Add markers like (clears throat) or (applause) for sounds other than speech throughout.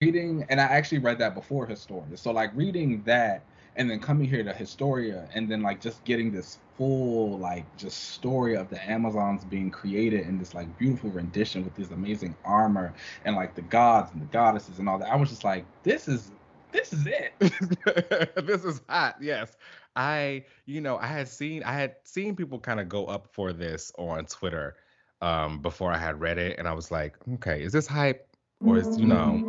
reading, and I actually read that before Historia. So like reading that and then coming here to Historia and then like just getting this full like just story of the Amazons being created in this like beautiful rendition with this amazing armor and like the gods and the goddesses and all that. I was just like, this is this is it. (laughs) this is hot. Yes. I, you know, I had seen I had seen people kind of go up for this on Twitter um before I had read it and I was like, okay, is this hype or is you know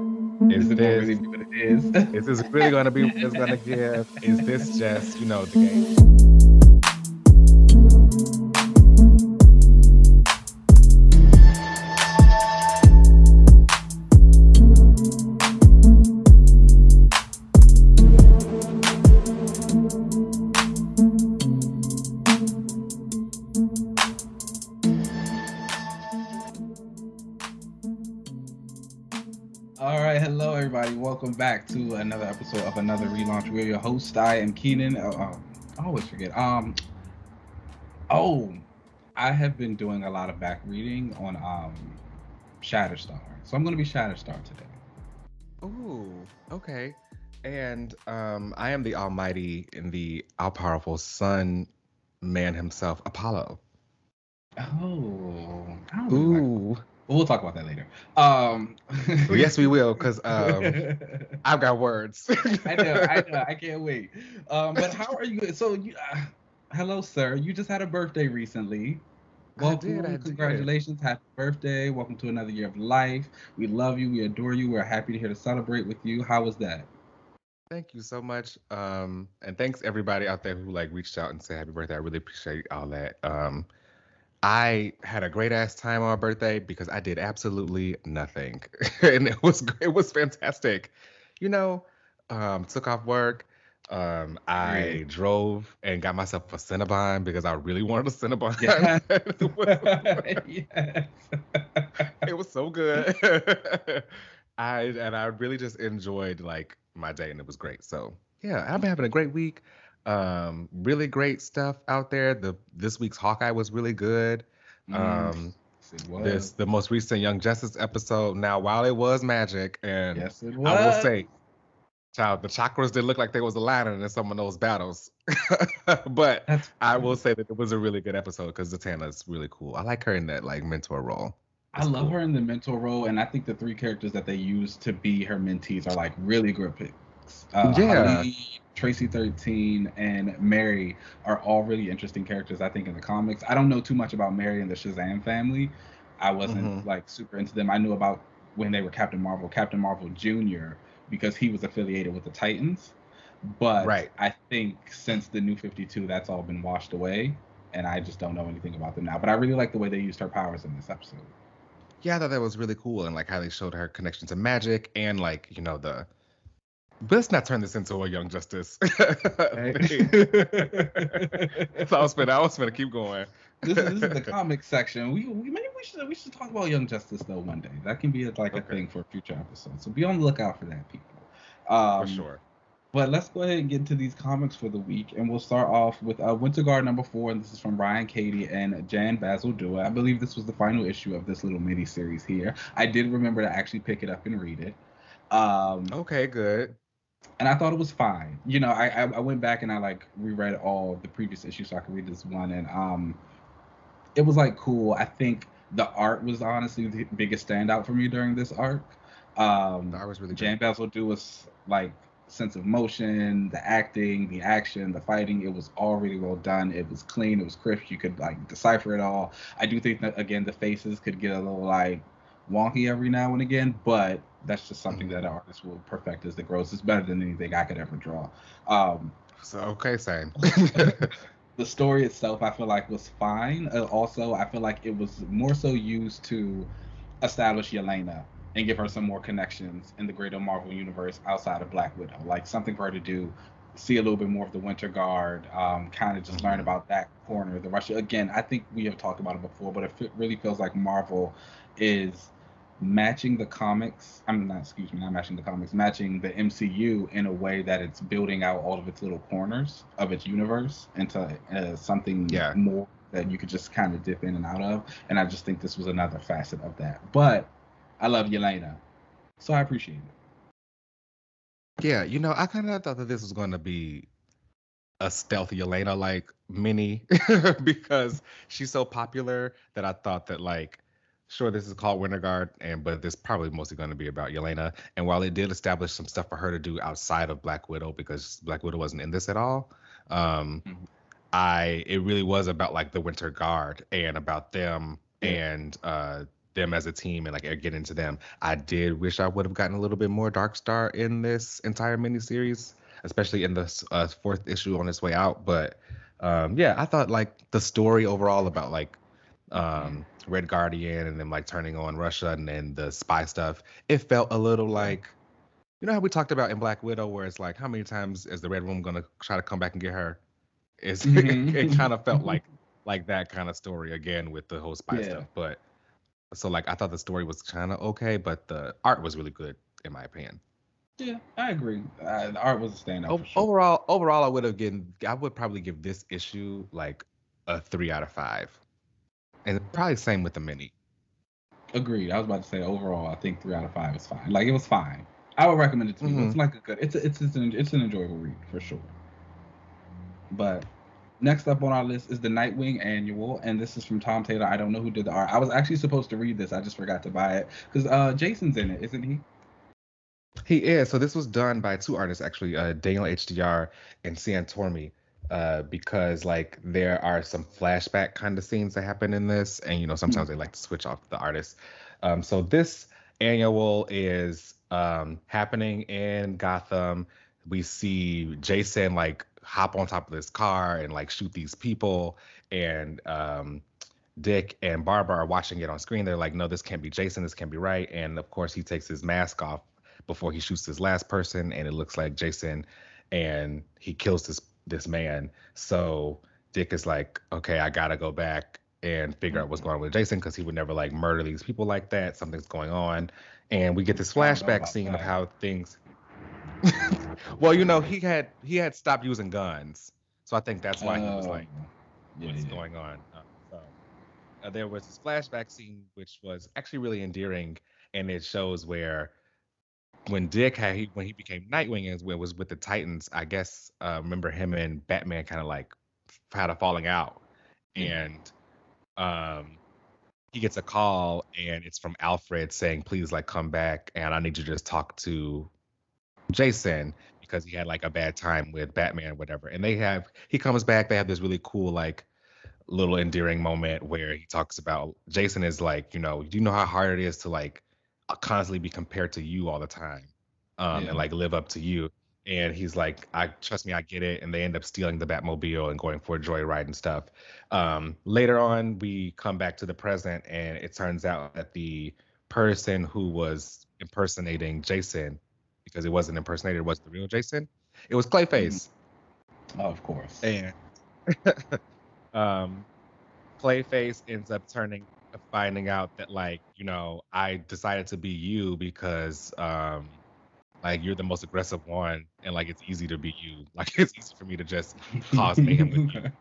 is this really what it is? is this really gonna be what it's gonna give? Is this just, you know, the game? To another episode of another relaunch. We're your host. I am Keenan. Uh, uh, I always forget. Um, oh, I have been doing a lot of back reading on um, Shatterstar, so I'm going to be Shatterstar today. Ooh, okay. And um, I am the Almighty and the all powerful Sun Man himself, Apollo. Oh, Ooh we'll talk about that later. Um, well, yes, we will, because (laughs) um, I've got words. I know, I (laughs) know, I can't wait. Um, but how are you? So, you, uh, hello, sir. You just had a birthday recently. Welcome, I did, I congratulations, did. happy birthday. Welcome to another year of life. We love you, we adore you. We're happy to here to celebrate with you. How was that? Thank you so much. Um, and thanks everybody out there who like reached out and said happy birthday. I really appreciate all that. Um, I had a great ass time on my birthday because I did absolutely nothing, (laughs) and it was it was fantastic. You know, um, took off work. Um, I drove and got myself a Cinnabon because I really wanted a Cinnabon. (laughs) (laughs) yes. it was so good. I and I really just enjoyed like my day and it was great. So yeah, I've been having a great week. Um, really great stuff out there. The this week's Hawkeye was really good. Mm, um, yes, this the most recent Young Justice episode. Now, while it was magic, and yes, it was. I will say, child, the chakras did look like they was aligning in some of those battles. (laughs) but I will say that it was a really good episode because Zatanna's really cool. I like her in that like mentor role. That's I love cool. her in the mentor role, and I think the three characters that they use to be her mentees are like really good picks. Uh, yeah. Holly, Traci 13 and Mary are all really interesting characters, I think, in the comics. I don't know too much about Mary and the Shazam family. I wasn't mm-hmm. like super into them. I knew about when they were Captain Marvel, Captain Marvel Jr., because he was affiliated with the Titans. But right. I think since the new 52, that's all been washed away. And I just don't know anything about them now. But I really like the way they used her powers in this episode. Yeah, I thought that was really cool. And like how they showed her connection to magic and like, you know, the let's not turn this into a Young Justice. (laughs) so I was gonna, I was gonna keep going. this, is, this is the comic section. We, we maybe we should we should talk about Young Justice though one day. That can be a, like okay. a thing for a future episode. So be on the lookout for that, people. Um, for sure. But let's go ahead and get into these comics for the week, and we'll start off with uh, Winter Guard number four, and this is from Ryan Cady and Jan Basil Bazaldua. I believe this was the final issue of this little mini series here. I did remember to actually pick it up and read it. Um, okay, good and I thought it was fine. You know, I, I, I went back and I like reread all the previous issues so I could read this one, and um, it was like cool. I think the art was honestly the biggest standout for me during this arc. Um, the art was really Jan Bazaldua was like sense of motion, the acting, the action, the fighting. It was all really well done. It was clean. It was crisp. You could like decipher it all. I do think that again the faces could get a little like wonky every now and again, but that's just something that an artist will perfect as it grows. It's better than anything I could ever draw. Um, so okay, same. (laughs) (laughs) the story itself, I feel like was fine. Uh, also, I feel like it was more so used to establish Yelena and give her some more connections in the greater Marvel universe outside of Black Widow, like something for her to do. See a little bit more of the Winter Guard, um, kind of just mm-hmm. learn about that corner, of the Russia. Again, I think we have talked about it before, but it really feels like Marvel is matching the comics i'm not excuse me not matching the comics matching the mcu in a way that it's building out all of its little corners of its universe into uh, something yeah. more that you could just kind of dip in and out of and i just think this was another facet of that but i love yelena so i appreciate it Yeah, you know, I kind of thought that this was going to be a stealthy Yelena like mini (laughs) because she's so popular that I thought that like sure this is called Winter Guard and but this probably mostly going to be about Yelena and while it did establish some stuff for her to do outside of Black Widow because Black Widow wasn't in this at all um mm-hmm. I it really was about like the Winter Guard and about them and uh them as a team and like get into them. I did wish I would have gotten a little bit more Dark Star in this entire miniseries especially in the uh, fourth issue on its way out. But um, yeah, I thought like the story overall about like um, Red Guardian and then like turning on Russia and then the spy stuff, it felt a little like you know how we talked about in Black Widow, where it's like how many times is the Red Room gonna try to come back and get her? It's (laughs) mm-hmm. it kind of felt like (laughs) like that kind of story again with the whole spy yeah. stuff. But so like I thought the story was kind of okay, but the art was really good in my opinion. Yeah, I agree. Uh, the art was a standout. O- sure. Overall, overall, I would have given. I would probably give this issue like a three out of five, and probably same with the mini. Agreed. I was about to say overall, I think three out of five is fine. Like it was fine. I would recommend it to people. Mm-hmm. It's like a good. It's a, it's it's an it's an enjoyable read for sure. But next up on our list is the Nightwing Annual, and this is from Tom Taylor. I don't know who did the art. I was actually supposed to read this. I just forgot to buy it because uh, Jason's in it, isn't he? He is. So this was done by two artists actually, uh, Daniel HDR and Cian Tormey. Uh, because like there are some flashback kind of scenes that happen in this, and you know sometimes mm-hmm. they like to switch off the artist. Um, so this annual is um, happening in Gotham. We see Jason like hop on top of this car and like shoot these people, and um, Dick and Barbara are watching it on screen. They're like, no, this can't be Jason. This can't be right. And of course, he takes his mask off before he shoots this last person, and it looks like Jason, and he kills this this man. So Dick is like, okay, I gotta go back and figure out what's going on with Jason because he would never like murder these people like that. Something's going on, and we get this flashback scene that. of how things. (laughs) well, you know, he had he had stopped using guns, so I think that's why he was like, oh, "What's yeah. going on?" Uh, so uh, there was this flashback scene which was actually really endearing, and it shows where when Dick had he, when he became Nightwing and was with the Titans, I guess uh, remember him and Batman kind of like had a falling out, and um, he gets a call and it's from Alfred saying, "Please like come back and I need you to just talk to Jason because he had like a bad time with Batman, whatever." And they have he comes back. They have this really cool like little endearing moment where he talks about Jason is like, you know, do you know how hard it is to like constantly be compared to you all the time um, yeah. and like live up to you. And he's like, I trust me, I get it. And they end up stealing the Batmobile and going for a joyride and stuff. Um, later on, we come back to the present, and it turns out that the person who was impersonating Jason, because it wasn't impersonated, it was the real Jason. It was Clayface. Oh, of course. And (laughs) um, Clayface ends up turning finding out that like you know I decided to be you because um like you're the most aggressive one and like it's easy to be you. (laughs) Like it's easy for me to just cause mayhem with you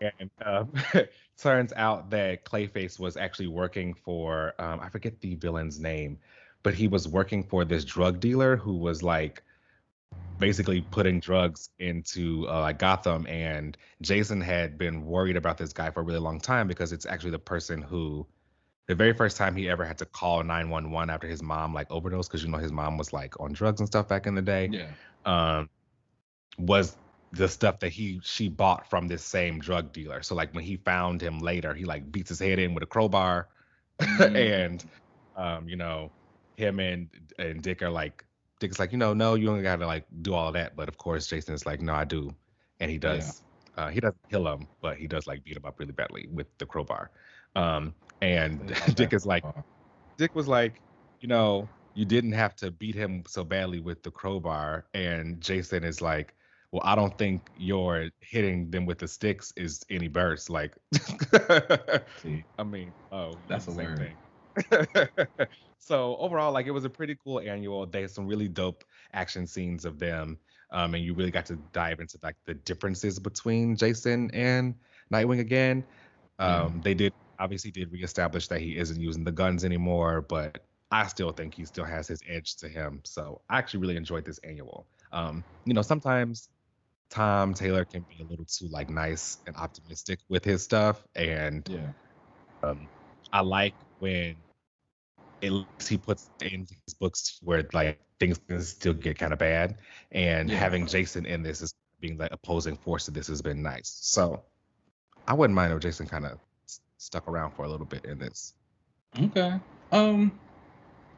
and um, (laughs) turns out that Clayface was actually working for um, I forget the villain's name but he was working for this drug dealer who was like basically putting drugs into uh, like Gotham. And Jason had been worried about this guy for a really long time because it's actually the person who the very first time he ever had to call 911 after his mom like overdosed because you know his mom was like on drugs and stuff back in the day yeah. um was the stuff that he she bought from this same drug dealer. So like when he found him later he like beats his head in with a crowbar (laughs) mm-hmm. and um you know him and and dick are like dick's like you know no you don't gotta like do all that. But of course jason is like no i do. And he does yeah. uh he doesn't kill him but he does like beat him up really badly with the crowbar. Um and (laughs) Dick is like, Dick was like, you know, you didn't have to beat him so badly with the crowbar. And Jason is like, well, I don't think your hitting them with the sticks is any burst. Like, (laughs) I mean, oh, that's the same thing. (laughs) so overall, like it was a pretty cool annual. They had some really dope action scenes of them, um, and you really got to dive into like the differences between Jason and Nightwing again. Um, mm. They did obviously did reestablish that he isn't using the guns anymore, but I still think he still has his edge to him. So I actually really enjoyed this annual. Um, you know, sometimes Tom Taylor can be a little too like nice and optimistic with his stuff, and Yeah. um, I like when at least he puts in his books where like things can still get kind of bad, and Yeah. having Jason in this is being like opposing force to this has been nice. So I wouldn't mind if Jason kind of stuck around for a little bit in this. Okay. Um,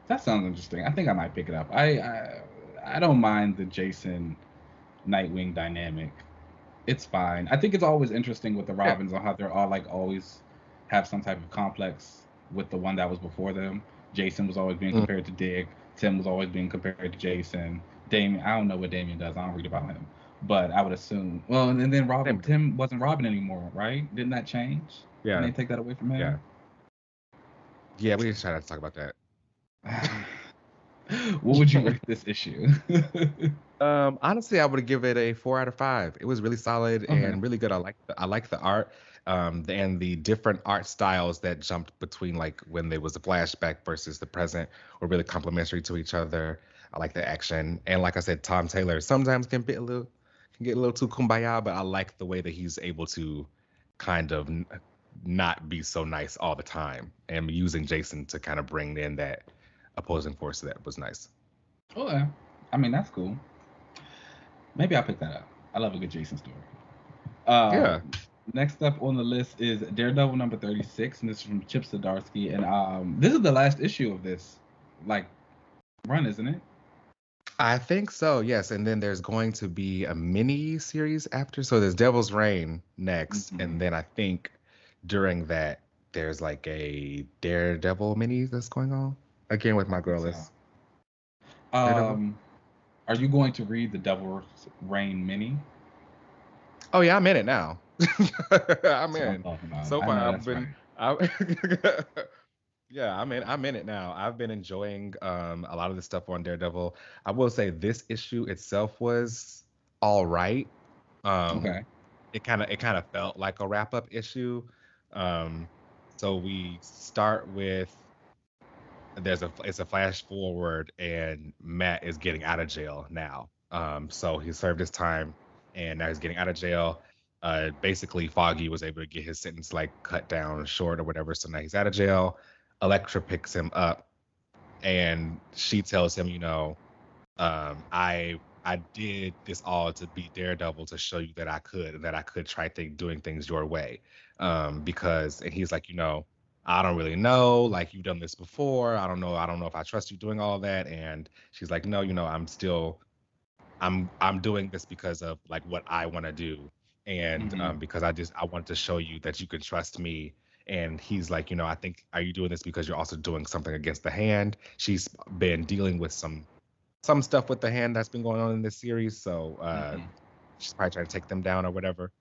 that sounds interesting. I think I might pick it up. I I, I don't mind the Jason Nightwing dynamic. It's fine. I think it's always interesting with the Yeah. Robins on how they're all like always have some type of complex with the one that was before them. Jason was always being Mm. compared to Dick. Tim was always being compared to Jason. Damian, I don't know what Damian does. I don't read about him, but I would assume. Well, and then Robin, Tim wasn't Robin anymore, right? Didn't that change? Yeah. They take that away from him? Yeah. Yeah, we just try to talk about that. (sighs) what would you rate this issue? (laughs) Um, honestly, I would give it a four out of five. It was really solid Okay. and really good. I like the, I like the art, um, and the different art styles that jumped between like when there was a flashback versus the present were really complementary to each other. I like the action, and like I said, Tom Taylor sometimes can be a little can get a little too kumbaya, but I like the way that he's able to kind of not be so nice all the time, and using Jason to kind of bring in that opposing force that was nice. Oh, okay. I mean, that's cool. Maybe I'll pick that up. I love a good Jason story. Uh, Yeah. Next up on the list is Daredevil number 36, and this is from Chip Zdarsky. And um, this is the last issue of this, like, run, isn't it? I think so, yes. And then there's going to be a mini series after. So there's Devil's Reign next. Mhm. And then I think during that, there's like a Daredevil mini that's going on. Again, with my girl is. Um, are you going to read the Devil's Reign mini? Oh, yeah, I'm in it now. (laughs) I'm That's what I'm in. So far, I've been. right. I, (laughs) yeah, I'm in. I'm in it now. I've been enjoying um, a lot of the stuff on Daredevil. I will say this issue itself was all right. Um, Okay. it kind of it kind of felt like a wrap up issue. Um, so we start with there's a it's a flash forward and Matt is getting out of jail now. Um, so he served his time and now he's getting out of jail. Uh, basically Foggy was able to get his sentence like cut down short or whatever. So now he's out of jail. Elektra picks him up and she tells him, you know, um, I I did this all to be Daredevil to show you that I could and that I could try th- doing things your way. Um, because and he's like, you know, I don't really know. Like you've done this before. I don't know. I don't know if I trust you doing all that. And she's like, no, you know, I'm still, I'm I'm doing this because of like what I want to do, and Mhm. um, because I just I want to show you that you can trust me. And he's like, you know, I think are you doing this because you're also doing something against the hand? She's been dealing with some some stuff with the hand that's been going on in this series, so uh, Mhm. she's probably trying to take them down or whatever.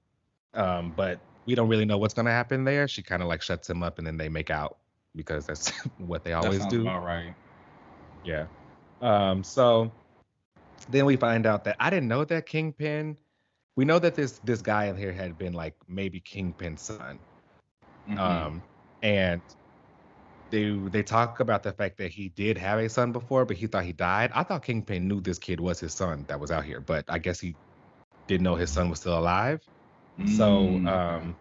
Um, but we don't really know what's gonna happen there. She kind of like shuts him up, and then they make out because that's (laughs) what they always do. All right. Yeah. Um, so then we find out that I didn't know that Kingpin. We know that this this guy in here had been like maybe Kingpin's son. Mhm. Um, and they they talk about the fact that he did have a son before, but he thought he died. I thought Kingpin knew this kid was his son that was out here, but I guess he didn't know his son was still alive. So Mm, okay. um,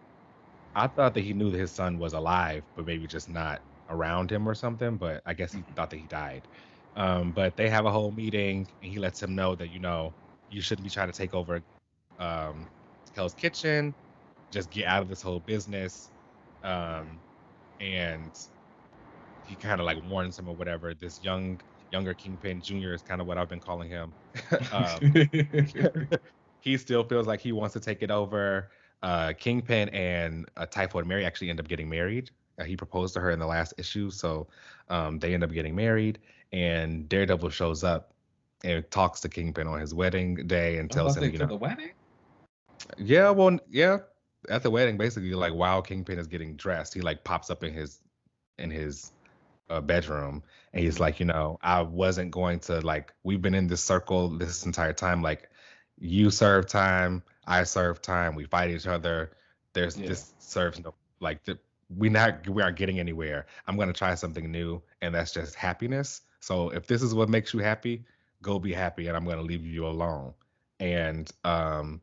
I thought that he knew that his son was alive, but maybe just not around him or something. But I guess he thought that he died. Um, but they have a whole meeting, and he lets him know that you know you shouldn't be trying to take over um, Hell's Kitchen. Just get out of this whole business. Um, and he kind of like warns him or whatever. This young younger Kingpin Junior is kind of what I've been calling him. (laughs) um, he still feels like he wants to take it over. Uh, Kingpin and uh, Typhoid Mary actually end up getting married. Uh, he proposed to her in the last issue, so um, they end up getting married. And Daredevil shows up and talks to Kingpin on his wedding day and tells him, you know, the wedding. yeah, well, yeah, at the wedding, basically, like while Kingpin is getting dressed, he like pops up in his in his uh, bedroom, and he's like, you know, I wasn't going to like. We've been in this circle this entire time. Like, you serve time, I serve time. We fight each other. There's Yeah. this serves no like the, we not we aren't getting anywhere. I'm gonna try something new, and that's just happiness. So if this is what makes you happy, go be happy, and I'm gonna leave you alone. And um,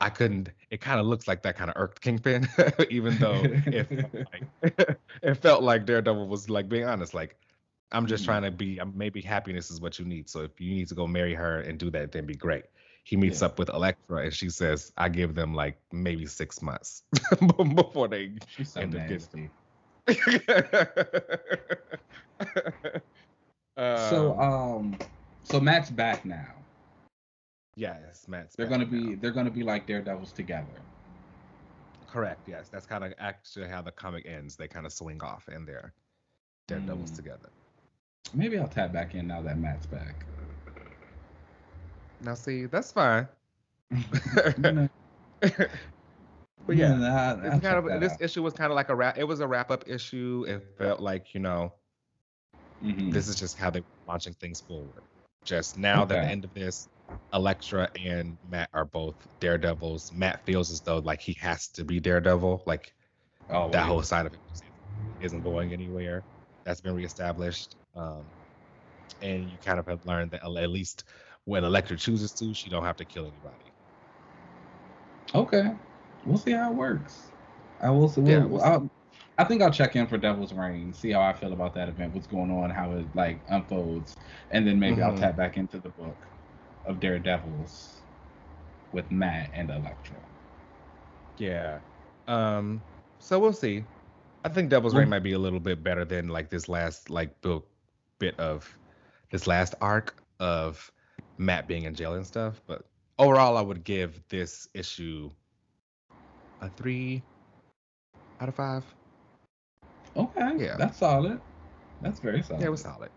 I couldn't. It kind of looks like that kind of irked Kingpin, (laughs) even though it felt, like, (laughs) (laughs) it felt like Daredevil was like being honest. Like, I'm just mm trying to be. Maybe happiness is what you need. So if you need to go marry her and do that, then be great. He meets yeah. up with Elektra, and she says, "I give them like maybe six months before they She's so end up getting." so um, so Matt's back now. Yes, Matt. They're gonna be now. they're gonna be like Daredevils together. Correct. Yes, that's kind of actually how the comic ends. They kind of swing off and they're Daredevils mm. together. Maybe I'll tap back in now that Matt's back. Now, see, that's fine. (laughs) (laughs) but yeah, nah, it's kind of this out. issue was kind of like a wrap. It was a wrap up issue. It felt like you know, mm-hmm. this is just how they're launching things forward. Just now okay. that the end of this, Elektra and Matt are both Daredevils. Matt feels as though like he has to be Daredevil. Like oh, that whole side of it isn't going anywhere. That's been reestablished. Um, and you kind of have learned that at least when Elektra chooses to, she don't have to kill anybody. Okay, we'll see how it works. I will see. Yeah, we'll, I think I'll check in for Devil's Reign, see how I feel about that event, what's going on, how it like unfolds, and then maybe mm-hmm. I'll tap back into the book of Daredevils with Matt and Elektra. Yeah. Um. So we'll see. I think Devil's Reign might be a little bit better than like this last like book bit of this last arc of Matt being in jail and stuff. But overall, I would give this issue a three out of five. Okay. Yeah. That's solid. That's very solid. Yeah, it was solid.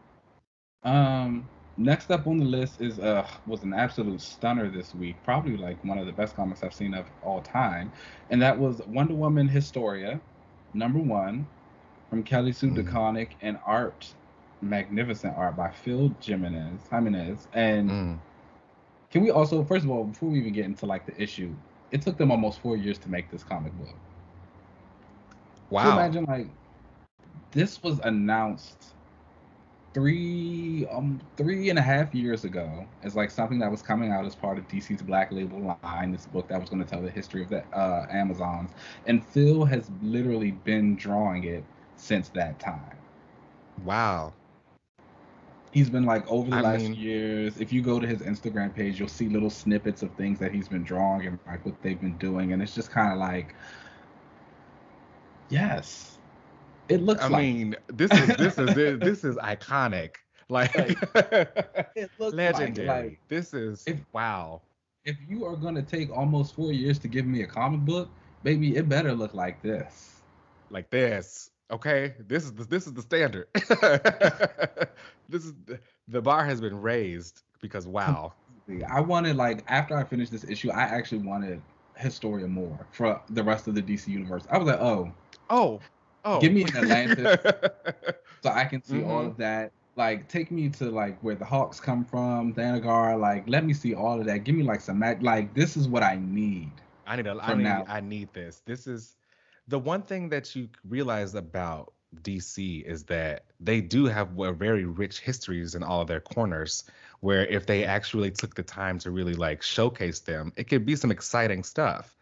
Um, next up on the list is uh was an absolute stunner this week. Probably like one of the best comics I've seen of all time, and that was Wonder Woman Historia, number one, from Kelly Sue mm. DeConnick and art, magnificent art by Phil Jimenez, Jimenez, and. Mm. Can we also, first of all, before we even get into like the issue, it took them almost four years to make this comic book. Wow. imagine like this was announced three um three and a half years ago as like something that was coming out as part of DC's Black Label line, this book that was going to tell the history of the uh, Amazons, and Phil has literally been drawing it since that time. Wow. He's been like over the I last mean, years. If you go to his Instagram page, you'll see little snippets of things that he's been drawing and like what they've been doing, and it's just kind of like, yes, it looks. Like. I like. mean, this is this is this is iconic. Like, (laughs) it looks legendary. Like, like, this is if, wow. If you are gonna take almost four years to give me a comic book, baby, it better look like this. Like this. Okay, this is the, this is the standard. (laughs) this is the, the bar has been raised because wow. I wanted like after I finished this issue, I actually wanted Historia more for the rest of the DC universe. I was like, oh, oh, Oh. Give me an Atlantis (laughs) so I can see mm-hmm. all of that. Like, take me to like where the Hawks come from, Thanagar. Like, let me see all of that. Give me like some like this is what I need. I need a, I need, now. I need this. This is the one thing that you realize about DC is that they do have very rich histories in all of their corners. Where if they actually took the time to really like showcase them, it could be some exciting stuff.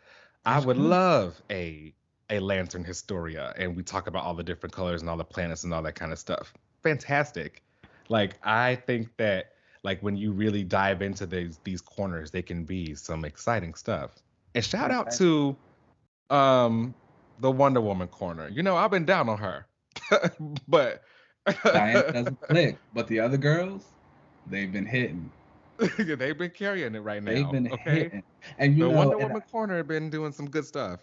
I would love a a lantern historia and we talk about all the different colors and all the planets and all that kind of stuff. Fantastic. Like i think that like when you really dive into these these corners they can be some exciting stuff. And shout out to um the wonder woman corner. You know i've been down on her (laughs) but Diane (laughs) doesn't click but the other girls they've been hitting. (laughs) They've been carrying it right now they've been okay? hitting. and you the know wonder woman I, corner been doing some good stuff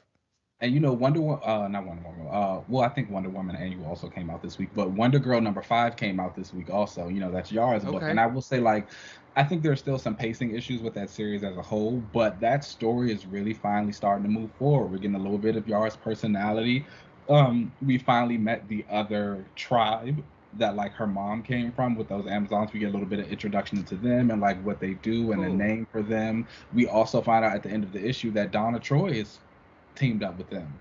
and you know Wonder Woman, uh, not Wonder Woman. Uh, well, I think Wonder Woman Annual also came out this week, but Wonder Girl number five came out this week also. You know that's Yara's okay. book, and I will say like, I think there's still some pacing issues with that series as a whole, but that story is really finally starting to move forward. We're getting a little bit of Yara's personality. Um, we finally met the other tribe that like her mom came from with those Amazons. We get a little bit of introduction to them and like what they do and Ooh. a name for them. We also find out at the end of the issue that Donna Troy is teamed up with them.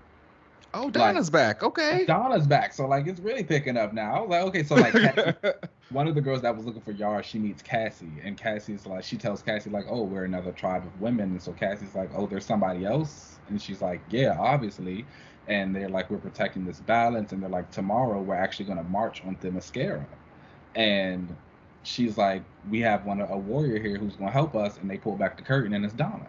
Oh, Donna's like, back. Okay. Donna's back. So like it's really picking up now. I was like, okay, so like (laughs) one of the girls that was looking for Yara, she meets Cassie, and Cassie's like, she tells Cassie like, "Oh, we're another tribe of women," and so Cassie's like, "Oh, there's somebody else," and she's like, "Yeah, obviously," and they're like, "We're protecting this balance," and they're like, "Tomorrow we're actually gonna march on Themyscira," and she's like, "We have one a warrior here who's gonna help us," and they pull back the curtain, and it's Donna.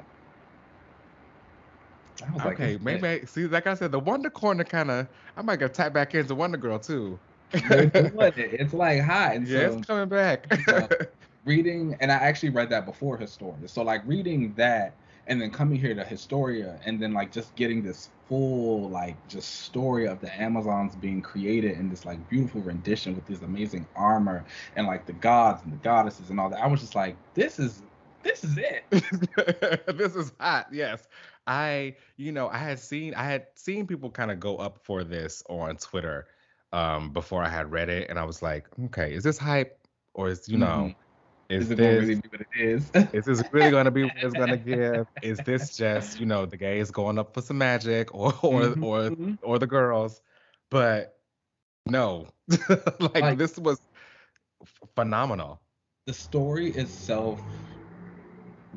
I was okay, like, maybe I, see, like I said, the Wonder Corner kind of, I might get tapped back into Wonder Girl too. (laughs) it's like hot. And yeah, so, it's coming back. uh, (laughs) reading, and I actually read that before Historia. So like reading that, and then coming here to Historia, and then like just getting this full like just story of the Amazons being created in this like beautiful rendition with this amazing armor and like the gods and the goddesses and all that. I was just like, this is this is it. (laughs) this is hot. Yes. I, you know, I had seen I had seen people kind of go up for this on Twitter um before I had read it and I was like, okay, is this hype or is you know mm-hmm. is, is this really what it is? is this really gonna be what it's gonna (laughs) give? Is this just, you know, the gays going up for some magic or or mm-hmm. or, mm-hmm. or the girls? But no. (laughs) like, like this was phenomenal. The story itself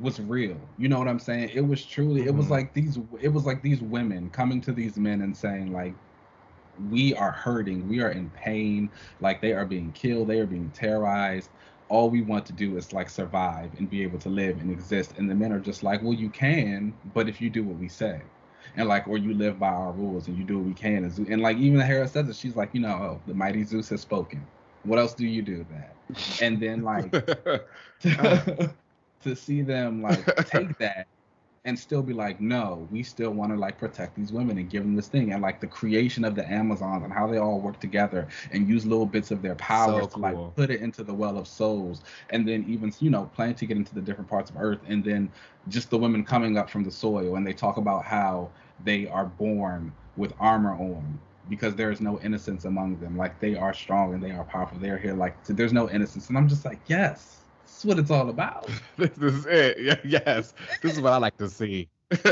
was real. You know what I'm saying? It was truly. It was mm-hmm. like these. It was like these women coming to these men and saying like, "We are hurting. We are in pain. Like they are being killed. They are being terrorized. All we want to do is like survive and be able to live and exist." And the men are just like, "Well, you can, but if you do what we say." And like, or you live by our rules and you do what we can. And, and like, even Hera says it. She's like, you know, oh, the mighty Zeus has spoken. What else do you do that? And then like, (laughs) (laughs) to see them like (laughs) take that and still be like, no, we still want to like protect these women and give them this thing, and like the creation of the Amazons and how they all work together and use little bits of their power so to like put it into the well of souls, and then even you know plan to get into the different parts of Earth, and then just the women coming up from the soil, and they talk about how they are born with armor on because there is no innocence among them. Like they are strong and they are powerful. They're here like there's no innocence, and I'm just like, yes is what it's all about. (laughs) this is it. Yes. This is what I like to see. (laughs)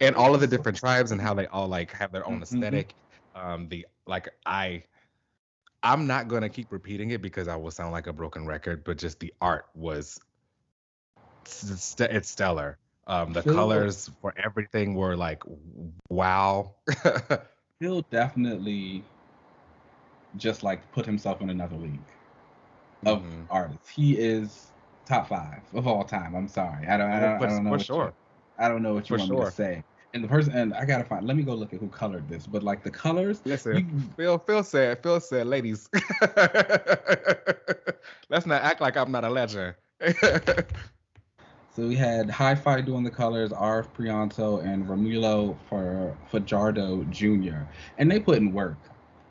and all of the different tribes and how they all like have their own aesthetic. Mm-hmm. Um, the like I I'm not gonna keep repeating it because I will sound like a broken record, but just the art was it's stellar. Um, the colors for everything were like wow. (laughs) He'll definitely just like put himself in another league of mm-hmm. artists. He is top five of all time. I'm sorry. I don't. I don't, I don't know. For sure. You, I don't know what you for want sure. me to say. And the person, and I gotta find. Let me go look at who colored this. But like the colors. Listen, you, Phil. Phil said. Phil said, ladies. (laughs) let's not act like I'm not a legend. (laughs) so we had Hi-Fi doing the colors, Arif Prianto and Romulo for Fajardo Jr. And they put in work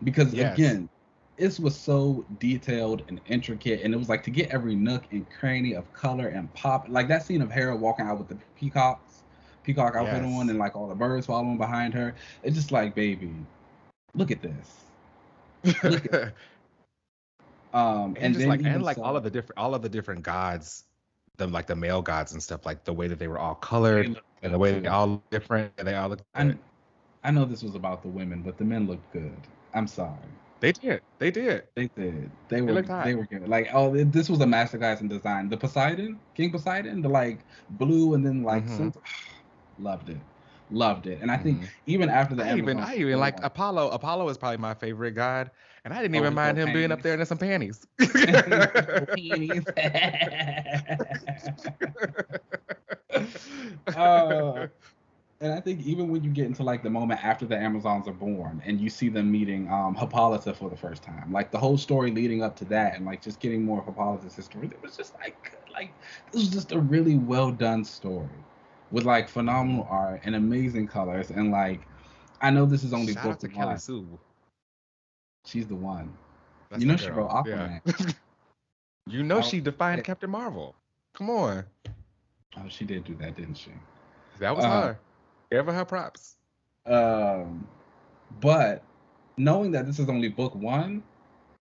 because yes. again, this was so detailed and intricate, and it was like to get every nook and cranny of color and pop. Like that scene of Hera walking out with the peacocks, peacock outfit yes. on, and like all the birds following behind her. It's just like, baby, look at this. Look at (laughs) um, and, and just like and like all of the different all of the different gods, them like the male gods and stuff, like the way that they were all colored and the way they all look different and they all look. I, I know this was about the women, but the men looked good. I'm sorry. They did. They did. They did. They, they were. They were good. Like, oh, this was a masterclass in design. The Poseidon, King Poseidon, the like blue and then like, mm-hmm. (sighs) loved it, loved it. And I think mm-hmm. even after the I even I even like Apollo. Apollo is probably my favorite god, and I didn't oh, even mind him panties. being up there in some panties. (laughs) (laughs) panties. uh, (laughs) and I think even when you get into like the moment after the Amazons are born and you see them meeting um, Hippolyta for the first time, like the whole story leading up to that and like just getting more of Hippolyta's history, it was just like like this was just a really well done story with like phenomenal art and amazing colors and like I know this is only Shout book out to Kelly Sue. She's the one. That's you know she wrote Aquaman. Yeah. (laughs) you know she defined Captain Marvel. Come on. Oh, she did do that, didn't she? That was uh, her. Give her props. Um, but knowing that this is only book one,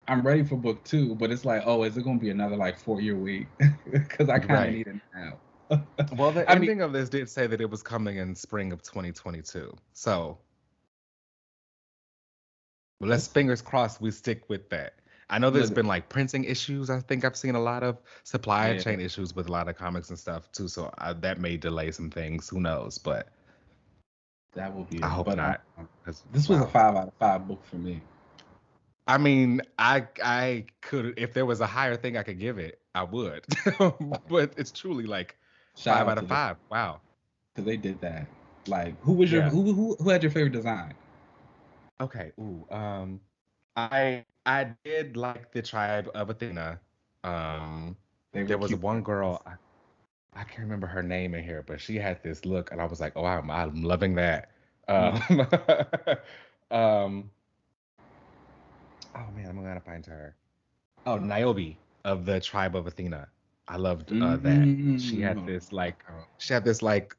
I'm ready for book two. But it's like, oh, is it gonna be another like four year week? Because (laughs) I kind of right. need it now. (laughs) well, the I ending mean, of this did say that it was coming in spring of 2022. So let's fingers crossed we stick with that. I know there's been like printing issues. I think I've seen a lot of supply yeah. chain issues with a lot of comics and stuff too. So I, that may delay some things. Who knows? But that will be. I hope but, not. this was wow. a five out of five book for me. I mean, I I could if there was a higher thing I could give it, I would. (laughs) but it's truly like Shout five out, out of five. The, wow. Because they did that. Like, who was your yeah. who, who who had your favorite design? Okay. Ooh. Um, I I did like the tribe of Athena. Um, there was cute. one girl. I, I can't remember her name in here, but she had this look, and I was like, oh, I'm, I'm loving that. Um, (laughs) um, oh man, I'm gonna find her. Oh, Niobe of the tribe of Athena. I loved uh, mm-hmm. that. She had mm. this like, she had this like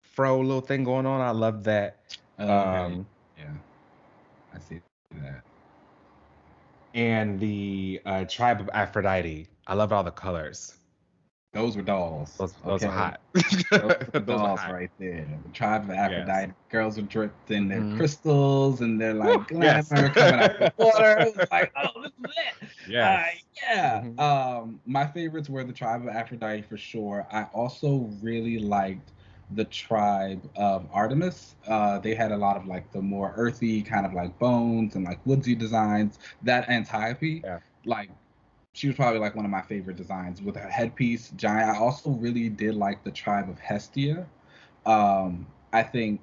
fro little thing going on. I loved that. Oh, um, yeah, I see that. And the uh, tribe of Aphrodite. I loved all the colors. Those were dolls. Those, those okay. are hot. (laughs) those, dolls hot. right there. The tribe of Aphrodite. Yes. Girls were dripped in their mm-hmm. crystals and they're like glamour yes. coming out the (laughs) water. It was like, oh, this is it. Yeah. Uh, yeah. Mm-hmm. Um, my favorites were the tribe of Aphrodite for sure. I also really liked the tribe of Artemis. Uh, they had a lot of like the more earthy kind of like bones and like woodsy designs. That Antiope, yeah. like she was probably like one of my favorite designs with her headpiece giant. I also really did like the tribe of hestia. Um i think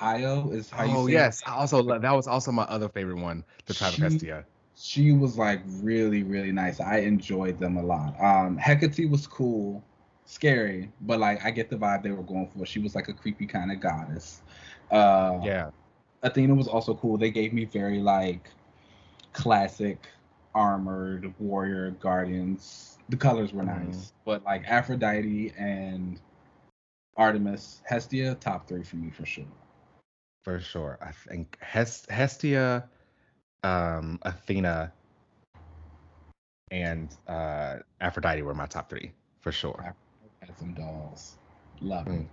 io is how oh yes it. i also love that was also my other favorite one the tribe she, of hestia. she was like really really nice. I enjoyed them a lot. Um hecate was cool scary but like i get the vibe they were going for. She was like a creepy kind of goddess. Uh yeah. Athena was also cool. They gave me very like classic armored warrior guardians. The colors were mm-hmm. nice, but like Aphrodite and Artemis, Hestia, top three for me for sure. For sure, I think Hest- Hestia, um, Athena, and uh, Aphrodite were my top three for sure. Had some dolls, love mm. it.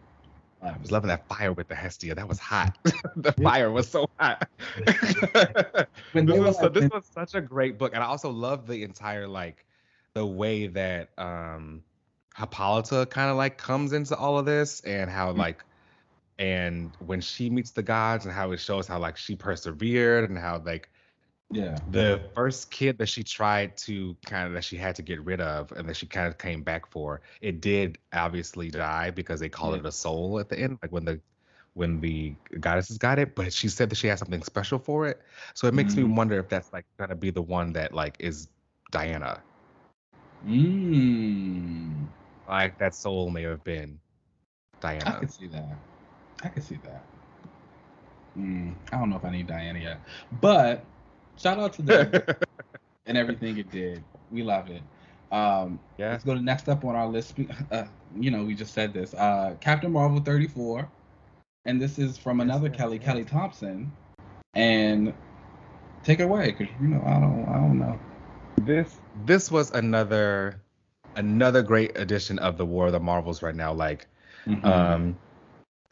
I was loving that fire with the Hestia. That was hot. (laughs) the fire was so hot. (laughs) this, was, like, this was such a great book, and I also love the entire like the way that um Hippolyta kind of like comes into all of this, and how mm-hmm. like and when she meets the gods, and how it shows how like she persevered, and how like yeah. The first kid that she tried to kind of that she had to get rid of and that she kind of came back for, it did obviously die because they call yeah. it a soul at the end, like when the when the goddesses got it, but she said that she had something special for it. So it makes mm. me wonder if that's like gonna be the one that like is Diana. Mm. Like that soul may have been Diana. I can see that. I can see that. Mm. I don't know if I need Diana yet, but Shout out to (laughs) them and everything it did. We love it. Um, yeah. Let's go to next up on our list. Uh, you know, we just said this. Uh, Captain Marvel 34, and this is from another yes, Kelly, yes. Kelly Thompson. And take it away, cause you know I don't, I don't know. This, this was another, another great edition of the War of the Marvels right now. Like, mm-hmm. um,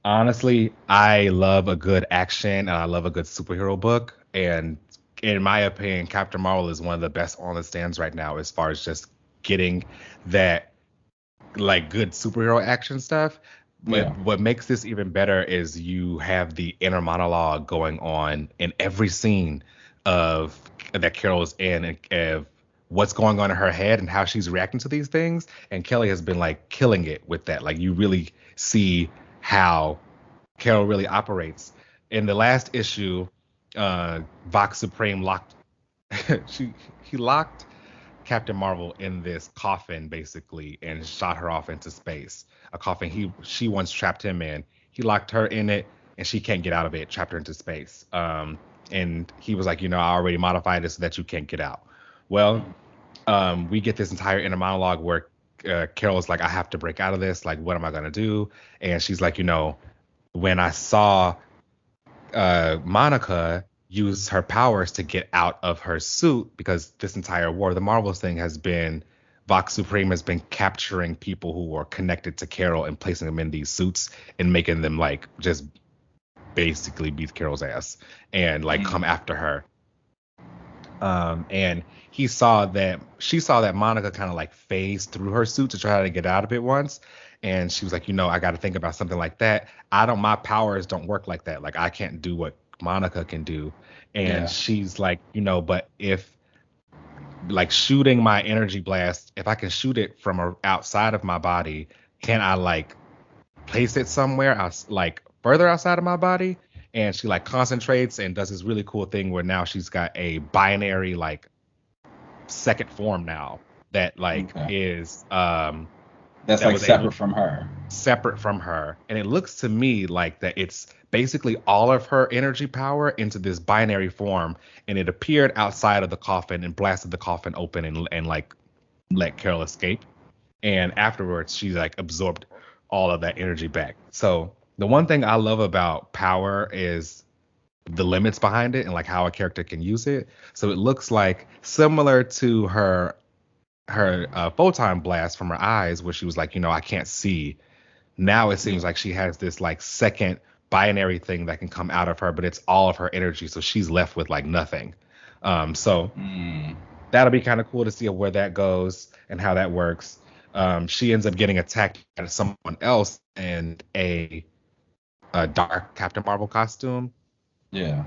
honestly, I love a good action and I love a good superhero book. And in my opinion, Captain Marvel is one of the best on the stands right now as far as just getting that like good superhero action stuff. But yeah. what makes this even better is you have the inner monologue going on in every scene of that Carol's in of what's going on in her head and how she's reacting to these things. And Kelly has been like killing it with that. Like you really see how Carol really operates. In the last issue, uh, Vox Supreme locked (laughs) she he locked Captain Marvel in this coffin basically and shot her off into space. A coffin he she once trapped him in. He locked her in it and she can't get out of it, trapped her into space. Um, and he was like, you know, I already modified it so that you can't get out. Well, um, we get this entire inner monologue where uh, Carol's like, I have to break out of this. Like, what am I gonna do? And she's like, you know, when I saw uh, Monica used her powers to get out of her suit because this entire War the Marvels thing has been Vox Supreme has been capturing people who are connected to Carol and placing them in these suits and making them like just basically beat Carol's ass and like mm. come after her. Um, and he saw that she saw that Monica kind of like phase through her suit to try to get out of it once. And she was like, you know, I got to think about something like that. I don't, my powers don't work like that. Like I can't do what Monica can do. And yeah. she's like, you know, but if like shooting my energy blast, if I can shoot it from a, outside of my body, can I like place it somewhere else, like further outside of my body? And she like concentrates and does this really cool thing where now she's got a binary like second form now that like okay. is um that's that like separate from her. Separate from her. And it looks to me like that it's basically all of her energy power into this binary form. And it appeared outside of the coffin and blasted the coffin open and, and like let Carol escape. And afterwards, she like absorbed all of that energy back. So the one thing I love about power is the limits behind it and like how a character can use it. So it looks like similar to her her uh, photon blast from her eyes, where she was like, you know, I can't see. Now it seems like she has this like second binary thing that can come out of her, but it's all of her energy, so she's left with like nothing. Um, so mm. that'll be kind of cool to see where that goes and how that works. Um, she ends up getting attacked by someone else in a, a dark Captain Marvel costume. Yeah.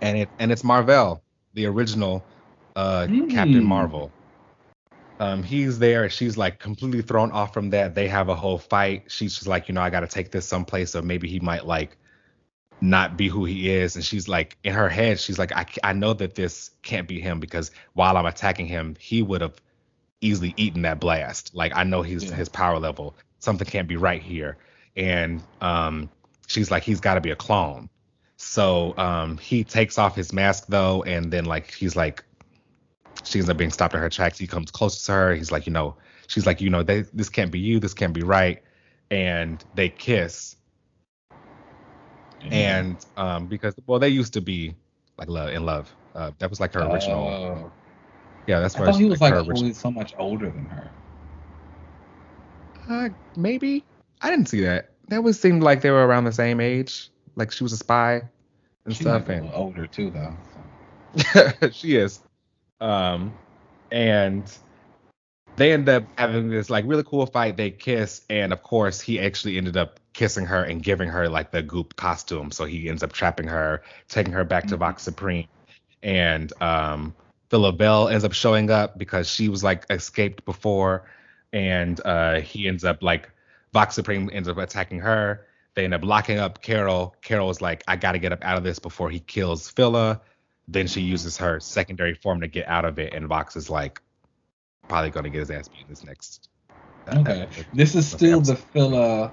And it and it's Mar-Vell, the original uh, mm. Captain Marvel. Um, he's there. She's like completely thrown off from that. They have a whole fight. She's just like, you know, I got to take this someplace, or maybe he might like not be who he is. And she's like, in her head, she's like, I, I know that this can't be him because while I'm attacking him, he would have easily eaten that blast. Like I know he's yeah. his power level. Something can't be right here. And um, she's like, he's got to be a clone. So um, he takes off his mask though, and then like he's like she ends up being stopped in her tracks. He comes close to her. He's like, you know, she's like, you know, they, this can't be you. This can't be right. And they kiss. Mm-hmm. And um, because well, they used to be like love in love. Uh, that was like her original. Uh, yeah, that's why. I thought he was like, like so much older than her. Uh, maybe. I didn't see that. That was seemed like they were around the same age. Like she was a spy and she stuff. And older too, though. So. (laughs) she is. Um, and they end up having this like really cool fight. They kiss, and of course, he actually ended up kissing her and giving her like the goop costume. So he ends up trapping her, taking her back to mm-hmm. Vox Supreme, and um, Phyla-Vell ends up showing up because she was like escaped before, and uh, he ends up like Vox Supreme ends up attacking her. They end up locking up Carol. Carol is like, I gotta get up out of this before he kills Phyla. Then she uses her secondary form to get out of it, and Vox is like probably gonna get his ass beat in this next. okay, this is still the Phyla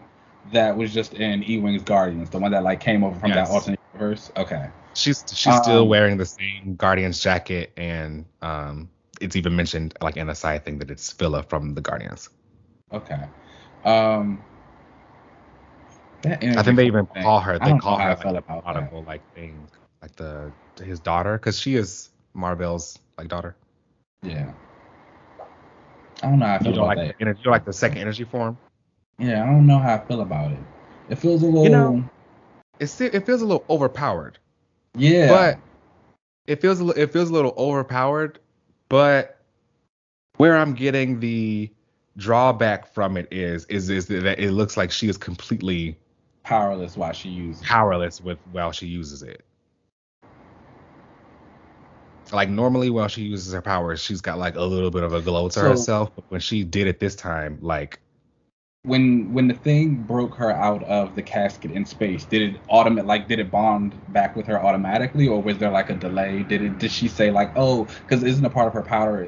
that was just in Ewing's Guardians, the one that like came over from yes. that alternate universe. Okay. She's she's um, still wearing the same Guardians jacket, and um, it's even mentioned like in a side thing that it's Phyla from the Guardians. Okay. Um. I think they even call her. They call her like a like thing, like the his daughter because she is Mar-Vell's like daughter. Yeah. I don't know how I feel you don't about like that. Energy, you like the second energy form? Yeah, I don't know how I feel about it. It feels a little. You know, it's it feels a little overpowered. Yeah. But it feels a, it feels a little overpowered. But where I'm getting the drawback from it is is is that it looks like she is completely powerless while she uses powerless with while she uses it like normally when she uses her powers, she's got like a little bit of a glow to so, herself. But when she did it this time, like when when the thing broke her out of the casket in space, did it automate like did it bond back with her automatically, or was there like a delay? Did it did she say like oh because isn't a part of her power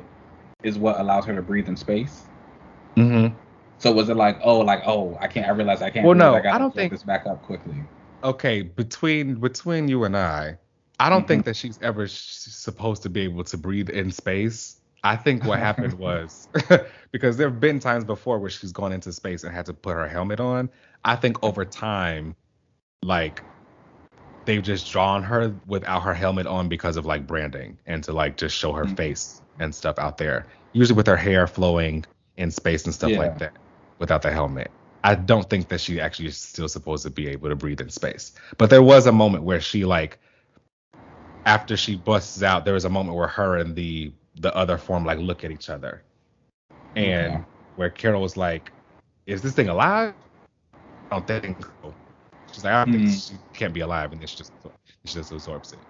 is what allows her to breathe in space? Mm-hmm. So was it like oh like oh I can't I realize I can't well no I, I don't think this back up quickly. Okay, between between you and I, I don't mm-hmm. think that she's ever supposed to be able to breathe in space. I think what (laughs) happened was (laughs) because there have been times before where she's gone into space and had to put her helmet on. I think over time, like they've just drawn her without her helmet on because of like branding and to like just show her mm-hmm. face and stuff out there. Usually with her hair flowing in space and stuff yeah. like that without the helmet. I don't think that she actually is still supposed to be able to breathe in space. But there was a moment where she like after she busts out, there was a moment where her and the the other form like look at each other, and Okay. where Carol was like, "Is this thing alive?" I don't think so. She's like, "I don't think Hmm. she can't be alive," and then she just she just absorbs it.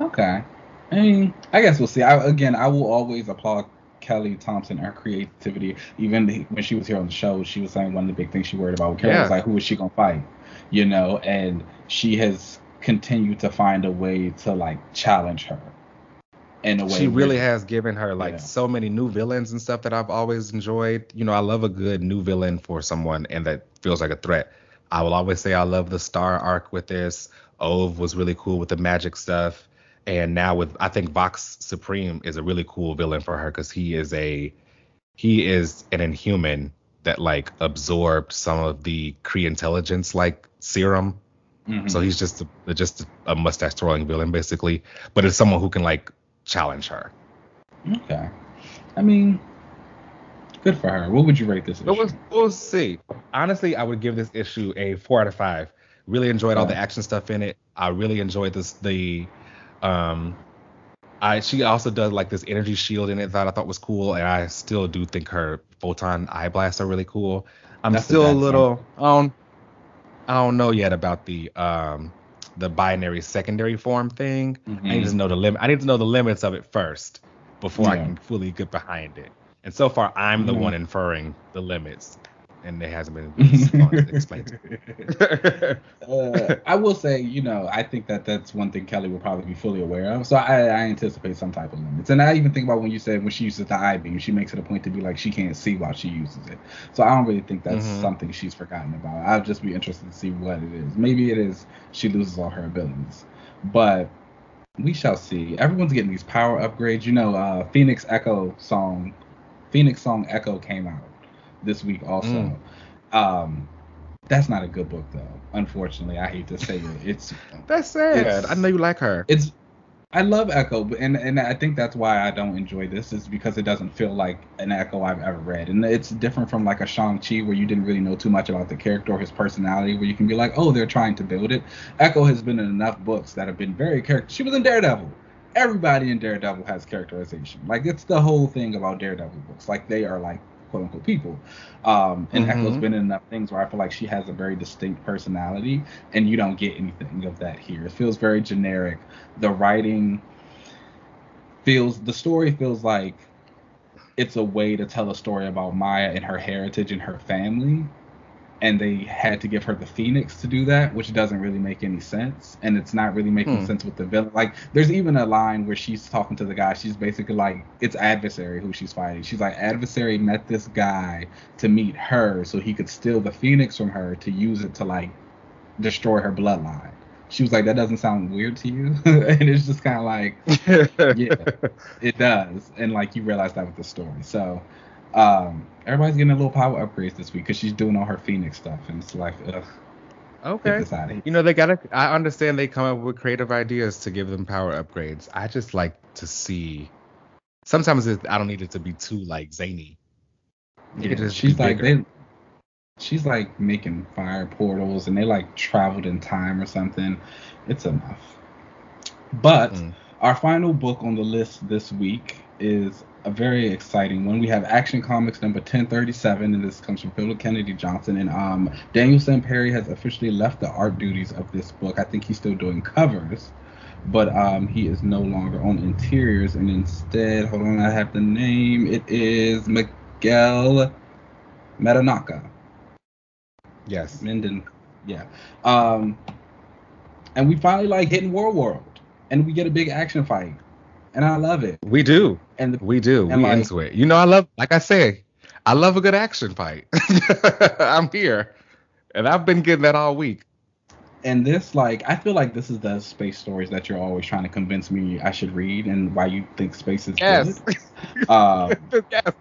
Okay. I mean, I guess we'll see. I, again, I will always applaud Kelly Thompson and her creativity. Even when she was here on the show, she was saying one of the big things she worried about with Carol was like, who is she gonna fight? You know, and she has continued to find a way to like challenge her in a way. She really where- has given her like Yeah. so many new villains and stuff that I've always enjoyed. You know, I love a good new villain for someone and that feels like a threat. I will always say I love the Star arc with this. Ove was really cool with the magic stuff, and now with I think Vox Supreme is a really cool villain for her because he is a he is an Inhuman that like absorbed some of the Kree intelligence like serum Mhm. so he's just a, just a mustache twirling villain basically, but it's someone who can like challenge her. Okay. I mean, good for her. What would you rate this issue? We'll, we'll see. Honestly, I would give this issue a four out of five. Really enjoyed all the action stuff in it. I really enjoyed this the um I she also does like this energy shield in it that I thought was cool, and I still do think her photon eye blasts are really cool. I'm That's still a little I don't I don't know yet about the um the binary secondary form thing. I need to know the limit. I need to know the limits of it first before I can fully get behind it. And so far, I'm the Mhm. one inferring the limits, and it hasn't been explained. to (laughs) me. uh, I will say, you know, I think that that's one thing Kelly will probably be fully aware of. So I, I anticipate some type of limits. And I even think about when you said when she uses the eye beam, she makes it a point to be like she can't see while she uses it. So I don't really think that's Mhm. something she's forgotten about. I'll just be interested to see what it is. Maybe it is she loses all her abilities, but we shall see. Everyone's getting these power upgrades. You know, uh, Phoenix Echo song, Phoenix song Echo came out this week also. Um, that's not a good book though. Unfortunately, I hate to say it. It's (laughs) That's sad. It's- I know you like her. it's I love Echo, but- and and I think that's why I don't enjoy this is because it doesn't feel like an Echo I've ever read, and it's different from like a Shang Chi where you didn't really know too much about the character or his personality, where you can be like, oh, they're trying to build it. Echo has been in enough books that have been very character. She was in Daredevil. Everybody in Daredevil has characterization. Like it's the whole thing about Daredevil books. Like they are like quote unquote people. Um, and Mhm. Echo's been in enough things where I feel like she has a very distinct personality, and you don't get anything of that here. It feels very generic. The writing feels the story feels like it's a way to tell a story about Maya and her heritage and her family. And they had to give her the Phoenix to do that, which doesn't really make any sense. And it's not really making Hmm. sense with the villain. Like, there's even a line where she's talking to the guy. She's basically like, it's adversary who she's fighting. She's like, adversary met this guy to meet her so he could steal the Phoenix from her to use it to like destroy her bloodline. She was like, that doesn't sound weird to you, (laughs) and it's just kind of like (laughs) yeah. it does, and like you realize that with the story. So um, everybody's getting a little power upgrades this week because she's doing all her Phoenix stuff, and it's like, ugh, Okay. this out of here. You know, they gotta. I understand they come up with creative ideas to give them power upgrades. I just like to see. Sometimes it, I don't need it to be too like zany. Yeah, she's like they, she's like making fire portals, and they like traveled in time or something. It's enough. But Mm. our final book on the list this week is a very exciting one. We have Action Comics number 1037, and this comes from Philip Kennedy Johnson. And um, Daniel Sampere has officially left the art duties of this book. I think he's still doing covers, but um, he is no longer on interiors. And instead, hold on, I have the name. It is Miguel Metanaka. Yes. Minden, yeah. Um, and we finally like hitting Warworld, and we get a big action fight, and I love it. We do. And the, We do. And we like- into it. You know, I love. Like I say, I love a good action fight. (laughs) I'm here, and I've been getting that all week. and this like I feel like this is the space stories that you're always trying to convince me I should read, and why you think space is Yes. good. Um, (laughs) yes.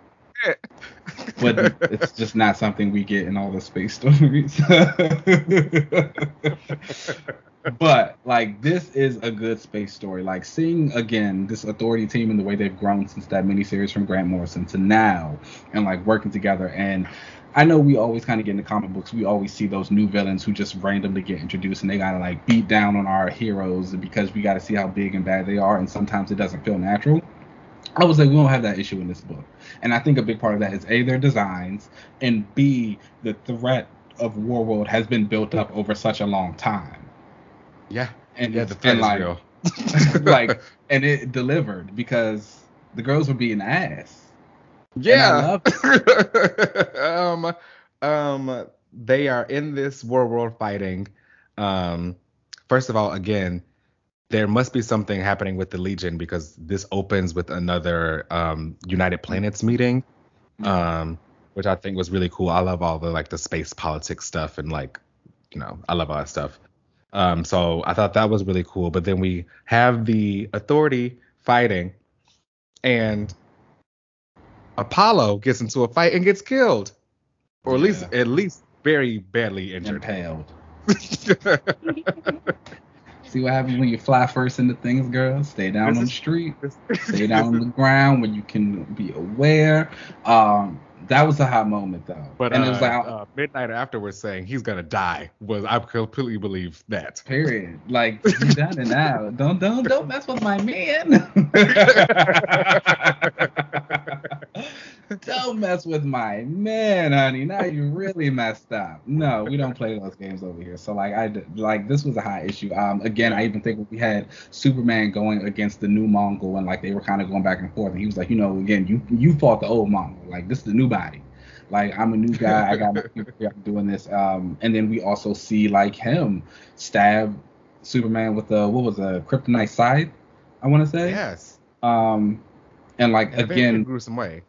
but it's just not something we get in all the space stories. (laughs) but like this is a good space story. Like seeing again this authority team and the way they've grown since that miniseries from Grant Morrison to now, and like working together. And I know we always kind of get in the comic books. We always see those new villains who just randomly get introduced and they gotta like beat down on our heroes because we gotta see how big and bad they are, and sometimes it doesn't feel natural. I was like, we don't have that issue in this book, and I think a big part of that is a their designs, and b the threat of Warworld has been built up over such a long time. Yeah, and yeah, the and like, real. (laughs) like, (laughs) and it delivered because the girls were being ass. Yeah. (laughs) um, um, they are in this Warworld fighting. Um, first of all, again, there must be something happening with the Legion because this opens with another um, United Planets meeting, um, which I think was really cool. I love all the like the space politics stuff and like, you know, I love all that stuff. Um, so I thought that was really cool. But then we have the Authority fighting, and Apollo gets into a fight and gets killed, or at least at least very badly injured. Impaled. (laughs) See what happens when you fly first into things, girl? Stay down This on the is- street. Stay down on the (laughs) ground where you can be aware. Um, that was a hot moment though. But and uh, it was like uh, Midnighter afterwards saying he's gonna die was I completely believe that. period. Like (laughs) you done it now. Don't don't don't mess with my man. (laughs) don't mess with my man, honey. Now you really messed up. No, we don't play those games over here. So like I like this was a high issue. Um, again, I even think we had Superman going against the new Mongul and like they were kind of going back and forth. And he was like, you know, again, you you fought the old Mongul. Like this is the new body. Like I'm a new guy. I got my I'm doing this. Um, and then we also see like him stab Superman with the what was a kryptonite side. I want to say. Yes. Um, and like In a very again, gruesome way.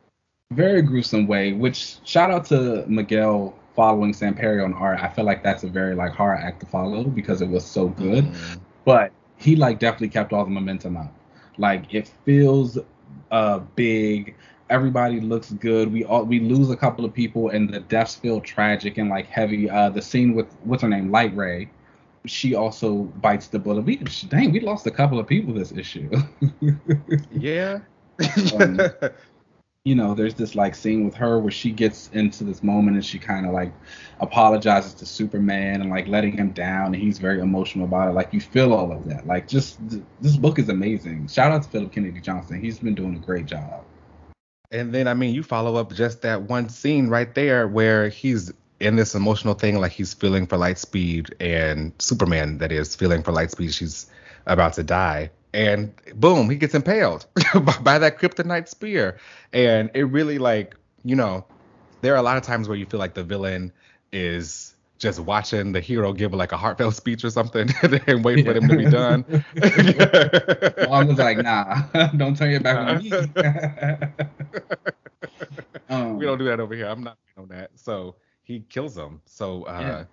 Very gruesome way. Which shout out to Miguel following Sampere on art. I feel like that's a very like hard act to follow because it was so good. Mm. But he like definitely kept all the momentum up. Like it feels uh big. Everybody looks good. We all we lose a couple of people and the deaths feel tragic and like heavy. Uh the scene with what's her name, Light Ray. She also bites the bullet. We dang, we lost a couple of people this issue. (laughs) Yeah. (laughs) Um, you know, there's this like scene with her where she gets into this moment and she kind of like apologizes to Superman and like letting him down, and he's very emotional about it. Like you feel all of that. Like just th- this book is amazing. Shout out to Philip Kennedy Johnson. He's been doing a great job. And then I mean, you follow up just that one scene right there where he's in this emotional thing, like he's feeling for Lightspeed and Superman, that is, feeling for Lightspeed. She's about to die, and boom, he gets impaled (laughs) by, that kryptonite spear. And it really like, you know, there are a lot of times where you feel like the villain is just watching the hero give like a heartfelt (laughs) speech or something (laughs) and wait for them to be done. I was like, nah, don't turn your back on me. um, we don't do that over here. I'm not on that. So he kills him. So uh, Yeah.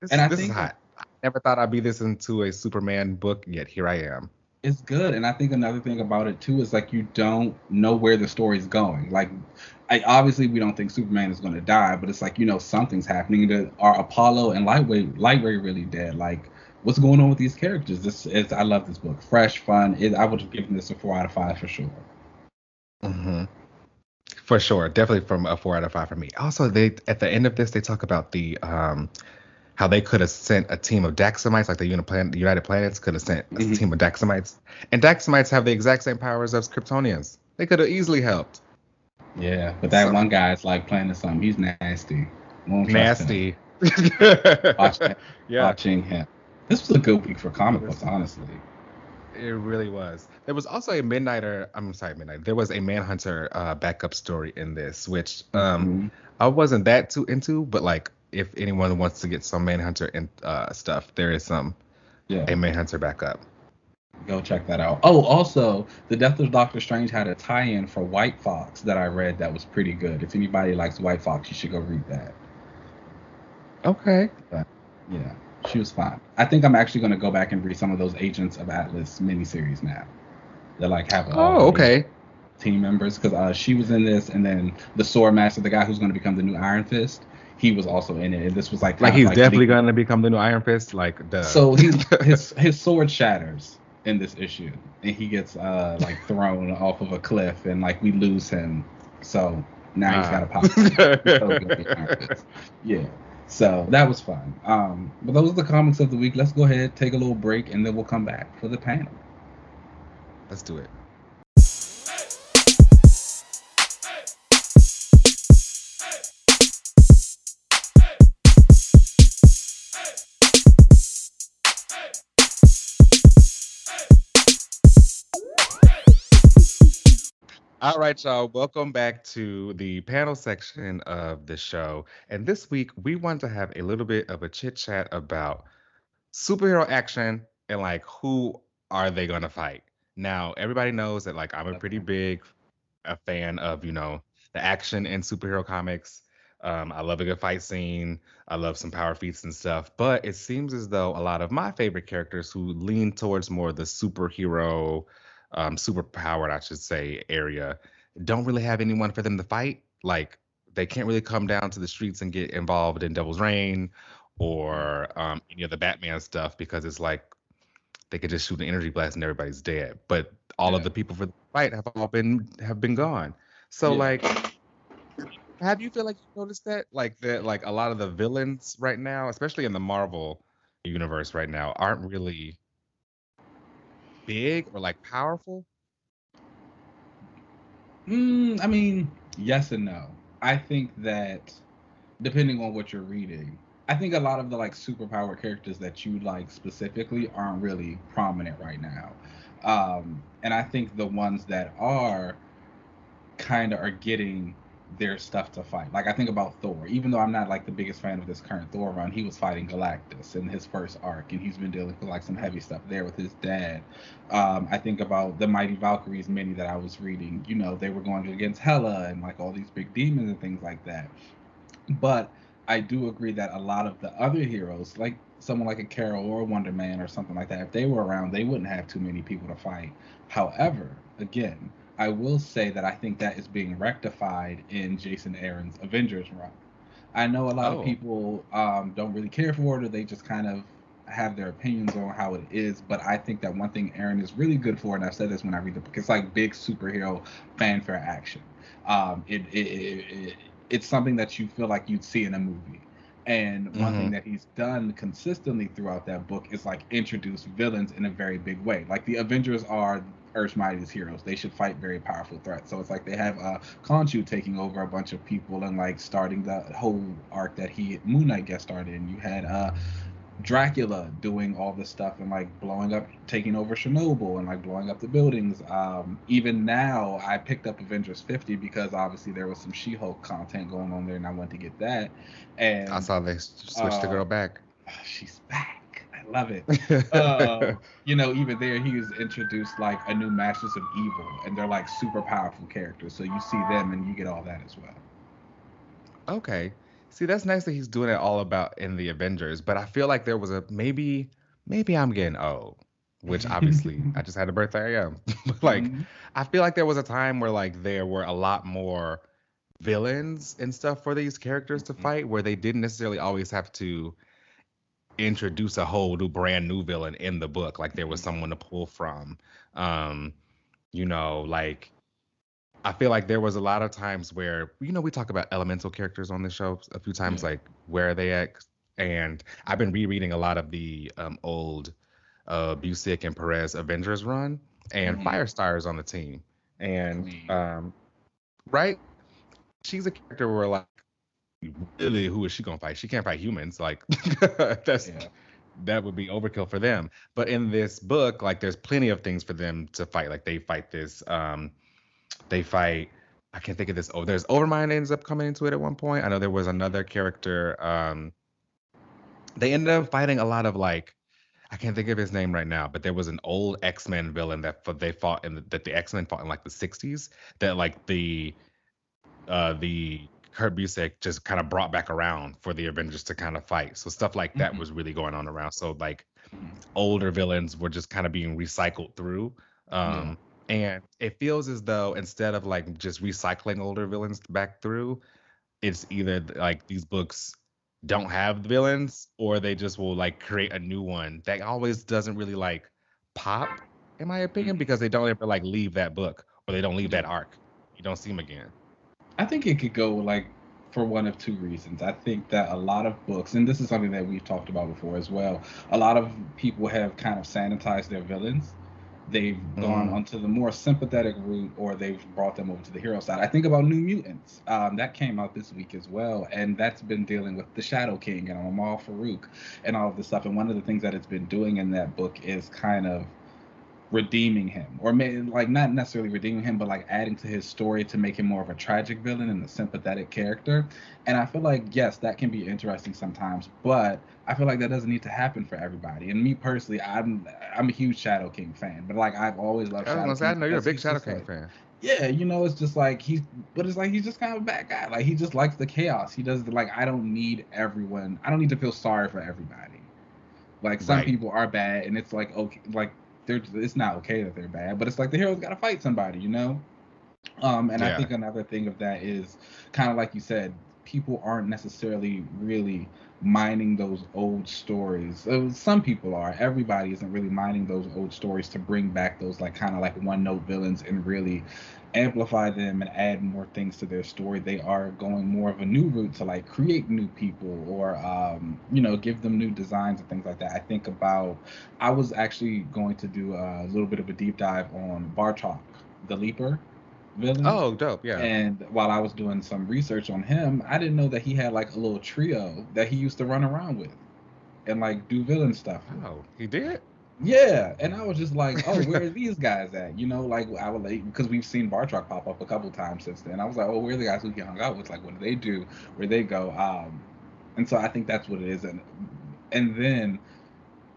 this, And I this is think- hot. I never thought I'd be this into a Superman book, yet here I am. It's good and i think another thing about it too is like you don't know where the story's going. Like I, obviously we don't think superman is going to die but it's like you know something's happening. To are apollo and lightweight lightweight really dead? Like what's going on with these characters? This is i love this book. Fresh fun. It, i would have given this a four out of five for sure. Mm-hmm. For sure, definitely from a four out of five for me. Also, they at the end of this they talk about the um how they could have sent a team of Daxamites, like the United Planets could have sent a Mhm. team of Daxamites, and Daxamites have the exact same powers as Kryptonians. They could have easily helped. yeah but that So- one guy's like planning something he's nasty Won't. Nasty. (laughs) Watch him. (laughs) yeah, watching him this was a good week for comic books honestly it really was. There was also a Midnighter. I'm sorry, Midnight. There was a Manhunter uh, backup story in this, which um Mhm. I wasn't that too into, but like if anyone wants to get some Manhunter and uh, stuff, there is some yeah a Manhunter backup. Go check that out. Oh, also, The Death of Doctor Strange had a tie-in for White Fox that I read that was pretty good. If anybody likes White Fox, you should go read that. Okay. Yeah, she was fine. I think I'm actually going to go back and read some of those Agents of Atlas miniseries now. They like have all Oh, okay. team members because uh, she was in this, and then the Sword Master, the guy who's going to become the new Iron Fist, he was also in it. And this was like Like he's definitely gonna become the new Iron Fist. Like the. So he (laughs) his his sword shatters in this issue, and he gets uh like thrown off of a cliff, and like we lose him. So Now he's got a pop. (laughs) yeah. So that was fun. Um, but those are the comics of the week. Let's go ahead, take a little break, and then we'll come back for the panel. Let's do it. All right, y'all. Welcome back to the panel section of the show. And this week, we want to have a little bit of a chit chat about superhero action and like who are they going to fight. Now, everybody knows that like I'm a pretty big a fan of you know the action in superhero comics. Um, I love a good fight scene. I love some power feats and stuff. But it seems as though a lot of my favorite characters who lean towards more the superhero um, super powered, I should say, area don't really have anyone for them to fight. Like they can't really come down to the streets and get involved in Devil's Reign or um, any of the Batman stuff because it's like they could just shoot an energy blast and everybody's dead. But all yeah. of the people for the fight have all been have been gone. So yeah. like have you feel like you noticed that? Like that like a lot of the villains right now, especially in the Marvel universe right now, aren't really big or like powerful? Mm, I mean, yes and no. I think that depending on what you're reading, I think a lot of the like superpower characters that you like specifically aren't really prominent right now. Um, and I think the ones that are kind of are getting their stuff to fight. Like I think about Thor, even though I'm not like the biggest fan of this current Thor run, he was fighting Galactus in his first arc, and he's been dealing with like some heavy stuff there with his dad. Um, I think about the Mighty Valkyries mini that I was reading. You know, they were going against Hela and like all these big demons and things like that. But I do agree that a lot of the other heroes, like someone like a Carol or a Wonder Man or something like that, if they were around, they wouldn't have too many people to fight. However, again, I will say that I think that is being rectified in Jason Aaron's Avengers run. I know a lot oh. of people um, don't really care for it, or they just kind of have their opinions on how it is. But I think that one thing Aaron is really good for, and I've said this when I read the book, it's like big superhero fanfare action. Um, it, it, it, it, it's something that you feel like you'd see in a movie. And one mm-hmm. thing that he's done consistently throughout that book is like introduce villains in a very big way. Like the Avengers are Earth's mightiest heroes. They should fight very powerful threats. So it's like they have uh Khonshu taking over a bunch of people and like starting the whole arc that he Moon Knight guest started in. You had uh Dracula doing all this stuff and like blowing up, taking over Chernobyl and like blowing up the buildings. Um, even now, I picked up Avengers 50 because obviously there was some She-Hulk content going on there, and I went to get that. And I saw they switched uh, the girl back. (sighs) She's back. Love it. (laughs) uh, you know, even there, he was introduced like a new Masters of Evil, and they're like super powerful characters. So you see them, and you get all that as well. Okay. See, that's nice that he's doing it all about in the Avengers, but I feel like there was a maybe maybe I'm getting old, which (laughs) obviously I just had a birthday I am. (laughs) but like mm-hmm. I feel like there was a time where like there were a lot more villains and stuff for these characters to mm-hmm. fight where they didn't necessarily always have to introduce a whole new brand new villain in the book like there was mm-hmm. someone to pull from um you know like I feel like there was a lot of times where you know we talk about elemental characters on the show a few times, yeah. like where are they at? And I've been rereading a lot of the um, old uh, Busiek and Perez Avengers run, and mm-hmm. Firestar is on the team, and um, right, she's a character where like really who is she gonna fight? She can't fight humans. Like (laughs) that's yeah. that would be overkill for them. But in this book, like there's plenty of things for them to fight. Like they fight this um they fight. I can't think of this. Oh, there's Overmind ends up coming into it at one point. I know there was another character. Um, they ended up fighting a lot of like I can't think of his name right now, but there was an old X Men villain that they fought in the, that the X Men fought in like the '60s. That like the uh the Kurt Busiek just kind of brought back around for the Avengers to kind of fight. So stuff like that mm-hmm. was really going on around. So like older villains were just kind of being recycled through. Um, and it feels as though instead of like just recycling older villains back through, it's either like these books don't have the villains or they just will like create a new one that always doesn't really like pop in my opinion mm-hmm. because they don't ever like leave that book or they don't leave that arc you don't see them again I think it could go like for one of two reasons. I think that a lot of books, and this is something that we've talked about before as well, a lot of people have kind of sanitized their villains. They've gone Mm. onto the more sympathetic route, or they've brought them over to the hero side. I think about New Mutants. Um, that came out this week as well, and that's been dealing with the Shadow King and Amahl Farouk and all of this stuff. And one of the things that it's been doing in that book is kind of redeeming him or may, like not necessarily redeeming him but like adding to his story to make him more of a tragic villain and a sympathetic character and i feel like yes that can be interesting sometimes but i feel like that doesn't need to happen for everybody and me personally i'm i'm a huge shadow king fan but like i've always loved I shadow gonna I king know you're a big Shadow King like- fan. yeah, you know, it's just like he's, but it's like he's just kind of a bad guy. Like he just likes the chaos. He does the, like I don't need everyone. I don't need to feel sorry for everybody. Like some Right. people are bad, and it's like okay, like they're it's not okay that they're bad, but it's like the hero's got to fight somebody, you know. Um, and I think another thing of that is kind of like you said, people aren't necessarily really mining those old stories. Uh, Some people are. Everybody isn't really mining those old stories to bring back those like kind of like one note villains and really amplify them and add more things to their story. They are going more of a new route to like create new people or um, you know give them new designs and things like that. I think about. I was actually going to do a little bit of a deep dive on Batroc, the Leaper villain. Oh, dope. Yeah. And while I was doing some research on him, I didn't know that he had like a little trio that he used to run around with and like do villain stuff. oh, he did. Yeah, and I was just like, oh, where are (laughs) these guys at? You know, like I would like because we've seen Batroc pop up a couple times since then. I was like, oh, where are the guys who he hung out with? Like, what do they do? Where they go? Um, and so I think that's what it is. And and then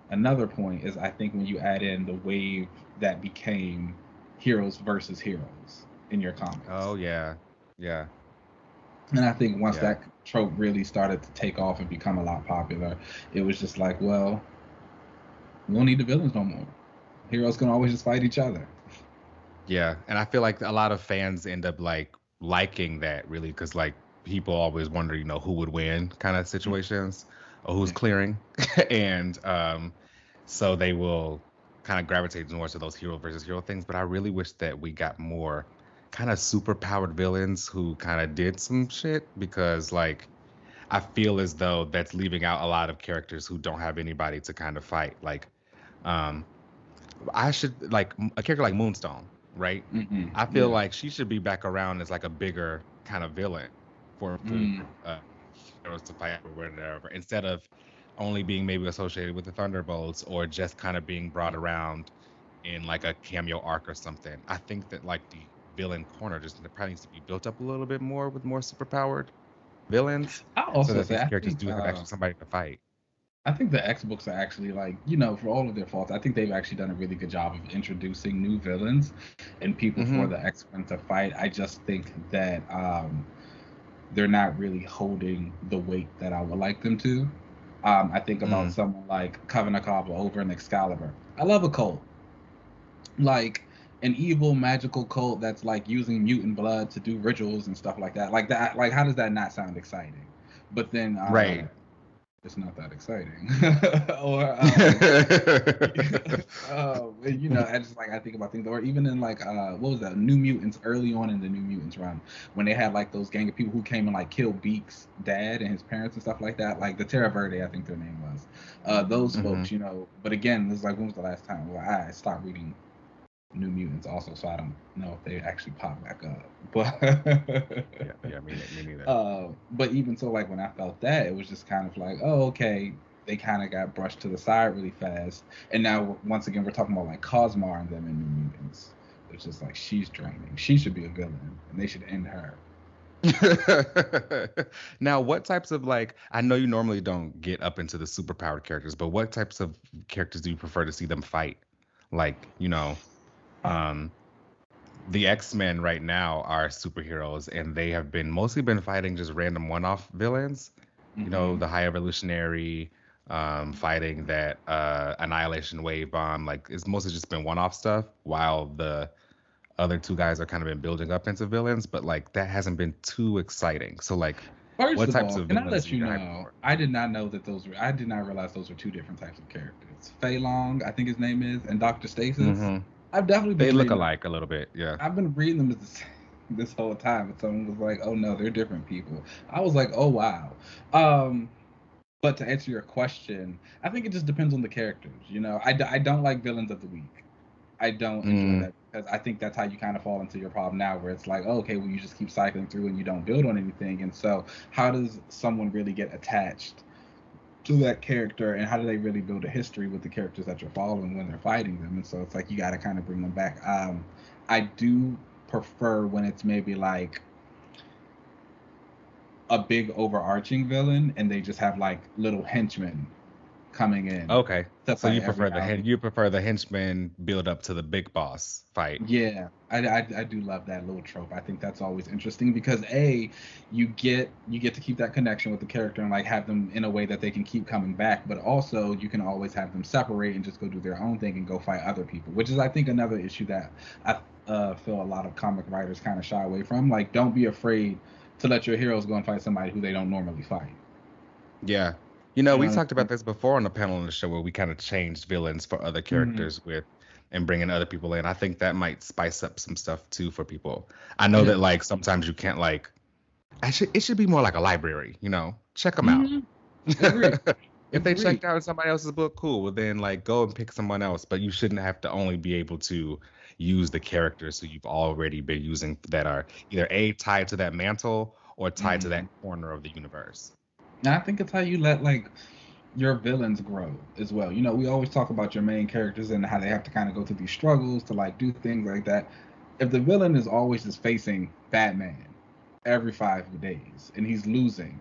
another point is I think when you add in the wave that became heroes versus heroes in your comics. Oh yeah. Yeah. And I think once Yeah. that trope really started to take off and become a lot popular, it was just like, well, we don't need the villains no more. Heroes can always just fight each other. Yeah, and I feel like a lot of fans end up like liking that really because like people always wonder, you know, who would win kind of situations or who's clearing, (laughs) and um, so they will kind of gravitate more to those hero versus hero things. But I really wish that we got more kind of super powered villains who kind of did some shit because like I feel as though that's leaving out a lot of characters who don't have anybody to kind of fight. Like, um, I should like a character like Moonstone, right? Mm-mm. I feel Yeah. like she should be back around as like a bigger kind of villain for, Mm. uh, heroes to fight or whatever, instead of only being maybe associated with the Thunderbolts or just kind of being brought around in like a cameo arc or something. I think that like the villain corner just probably needs to be built up a little bit more with more superpowered villains, so that these characters do have uh, actually somebody to fight. I think the X books are actually like, you know, for all of their faults, I think they've actually done a really good job of introducing new villains and people for Mhm. the X Men to fight. I just think that um, they're not really holding the weight that I would like them to. Um, I think about Mm. someone like Coven Akkaba over in Excalibur. I love a cult. Like an evil magical cult that's like using mutant blood to do rituals and stuff like that. Like that like how does that not sound exciting? But then uh, Right. It's not that exciting. (laughs) or um, (laughs) uh, you know, I just like I think about things, or even in like uh, what was that? New Mutants early on in the New Mutants run, when they had like those gang of people who came and like killed Beak's dad and his parents and stuff like that, like the Terra Verde, I think their name was. Uh, those Mhm. folks, you know. But again, this is like when was the last time? Well, I stopped reading New Mutants also, so I don't know if they actually pop back up. (laughs) But yeah, yeah, me, me neither. uh, but even so, like when I felt that, it was just kind of like, oh, okay, they kind of got brushed to the side really fast. And now, once again, we're talking about like Cosmar and them in New Mutants. It's just like she's draining. She should be a villain, and they should end her. (laughs) now, what types of like I know you normally don't get up into the superpowered characters, but what types of characters do you prefer to see them fight? Like, you know, um the X-Men right now are superheroes and they have been mostly been fighting just random one-off villains. You know, Mhm. the High Evolutionary um fighting that uh Annihilation Wave Bomb, like it's mostly just been one-off stuff while the other two guys are kind of been building up into villains, but like that hasn't been too exciting. So like First what of types all, of can I let you know? I did not know that those were. I did not realize those were two different types of characters. Fei Long, I think his name is, and Doctor Stasis. Mhm. I've definitely been they look reading- alike a little bit, yeah. I've been reading them as the same. this whole time. And someone was like, "Oh no, they're different people." I was like, "Oh wow." Um, but to answer your question, I think it just depends on the characters. You know, I, I don't like villains of the week. I don't enjoy Mm. that because I think that's how you kind of fall into your problem now, where it's like, oh, okay, well, you just keep cycling through and you don't build on anything. And so, how does someone really get attached to that character, and how do they really build a history with the characters that you're following when they're fighting them? And so, it's like you got to kind of bring them back. Um, I do prefer when it's maybe like a big overarching villain, and they just have like little henchmen coming in. Okay. So you prefer the hen- you prefer the henchman build up to the big boss fight. Yeah, I, I, I do love that little trope. I think that's always interesting because a, you get you get to keep that connection with the character and like have them in a way that they can keep coming back, but also you can always have them separate and just go do their own thing and go fight other people, which is I think another issue that I uh, feel a lot of comic writers kind of shy away from. Like, don't be afraid to let your heroes go and fight somebody who they don't normally fight. Yeah. You know, we talked about this before on the panel on the show where we kind of changed villains for other characters with and bringing other people in. I think that might spice up some stuff too for people. I know that like sometimes you can't like should it should be more like a library, you know. Check them out. Mhm. Agreed. (laughs) if they checked out somebody else's book, cool. Well, then like go and pick someone else. But you shouldn't have to only be able to use the characters who you've already been using that are either a tied to that mantle or tied to that corner of the universe. And I think it's how you let like your villains grow as well. You know, we always talk about your main characters and how they have to kind of go through these struggles to like do things like that. If the villain is always just facing Batman every five days and he's losing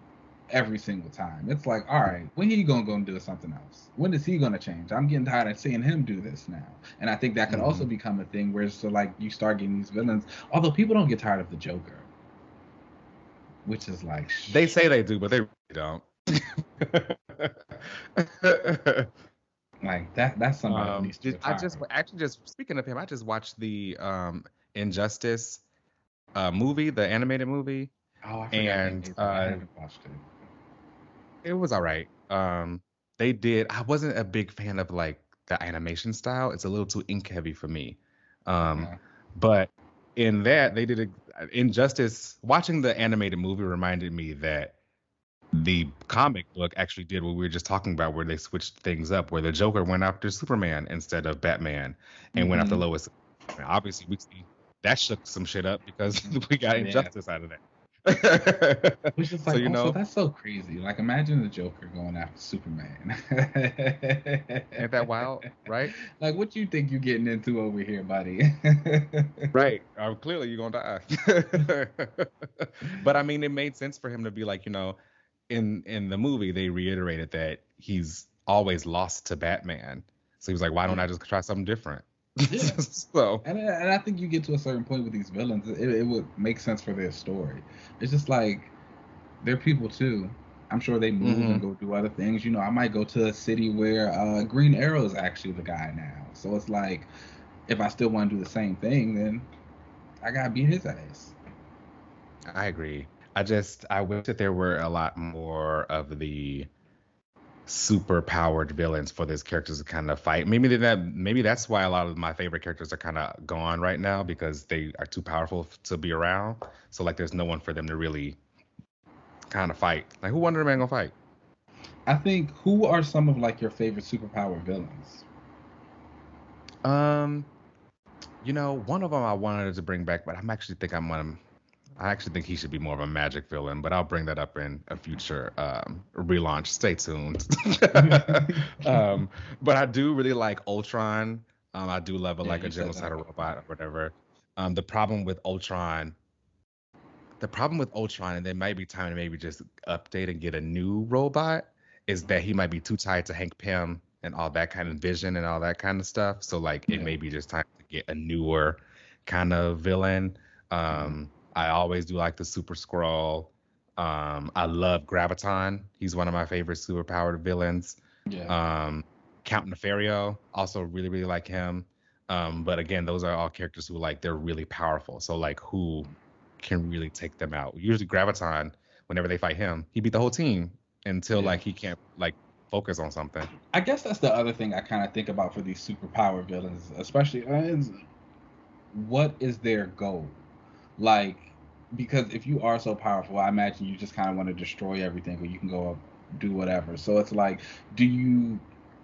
every single time, it's like, all right, when he gonna go and do something else? When is he gonna change? I'm getting tired of seeing him do this now. And I think that could also mm-hmm. become a thing where so like you start getting these villains. Although people don't get tired of the Joker, which is like They say they do, but they don't. (laughs) like that. That's somebody that Um, needs to did- I just actually just speaking of him, I just watched the um Injustice uh movie, the animated movie. Oh, I forgot and. I uh, haven't watched it. It was all right. Um they did I wasn't a big fan of like the animation style. It's a little too ink heavy for me. Um Yeah. but in that they did a Injustice watching the animated movie reminded me that the comic book actually did what we were just talking about where they switched things up where the Joker went after Superman instead of Batman and went after Mhm. Lois. And obviously we see that shook some shit up because (laughs) we got Yeah. Injustice out of that. (laughs) (laughs) Which is so, you also, know- that's so crazy. Like, imagine the Joker going after Superman. Ain't that wild, right? Like, what you think you're getting into over here, buddy? Right. Uh, clearly, you're gonna die. but I mean, it made sense for him to be like, you know, in in the movie they reiterated that he's always lost to Batman. So he was like, why don't I just try something different? Yeah. (laughs) so And, and I think you get to a certain point with these villains, it, it would make sense for their story. It's just like they're people too. I'm sure they move and go do other things. You know, I might go to a city where uh, Green Arrow is actually the guy now. So it's like, if I still want to do the same thing, then I gotta beat his ass. I agree. I just I wish that there were a lot more of the super powered villains for these characters to kind of fight. Maybe that maybe that's why a lot of my favorite characters are kind of gone right now because they are too powerful to be around. So like there's no one for them to really kind of fight. Like who Wonder Man gonna fight? I think who are some of like your favorite superpower villains? Um, you know, one of them I wanted to bring back, but I'm actually think I'm gonna. I actually think he should be more of a magic villain, but I'll bring that up in a future um, relaunch. Stay tuned. (laughs) um, but I do really like Ultron. Um, I do love a, Yeah, like a genocidal robot or whatever. Um, the problem with Ultron, the problem with Ultron, and there might be time to maybe just update and get a new robot, is that he might be too tied to Hank Pym and all that kind of vision and all that kind of stuff. So like it Yeah. may be just time to get a newer kind of villain. Um, I always do like the Super-Skrull. Um, I love Graviton. He's one of my favorite superpowered villains. Yeah. Um, Count Nefario, also really really like him. Um, but again, those are all characters who like they're really powerful. So like who can really take them out? Usually Graviton, whenever they fight him, he beat the whole team until Yeah. like he can't like focus on something. I guess that's the other thing I kind of think about for these superpower villains, especially uh, what is their goal? like because if you are so powerful, I imagine you just kind of want to destroy everything, or you can go do whatever. So it's like, do you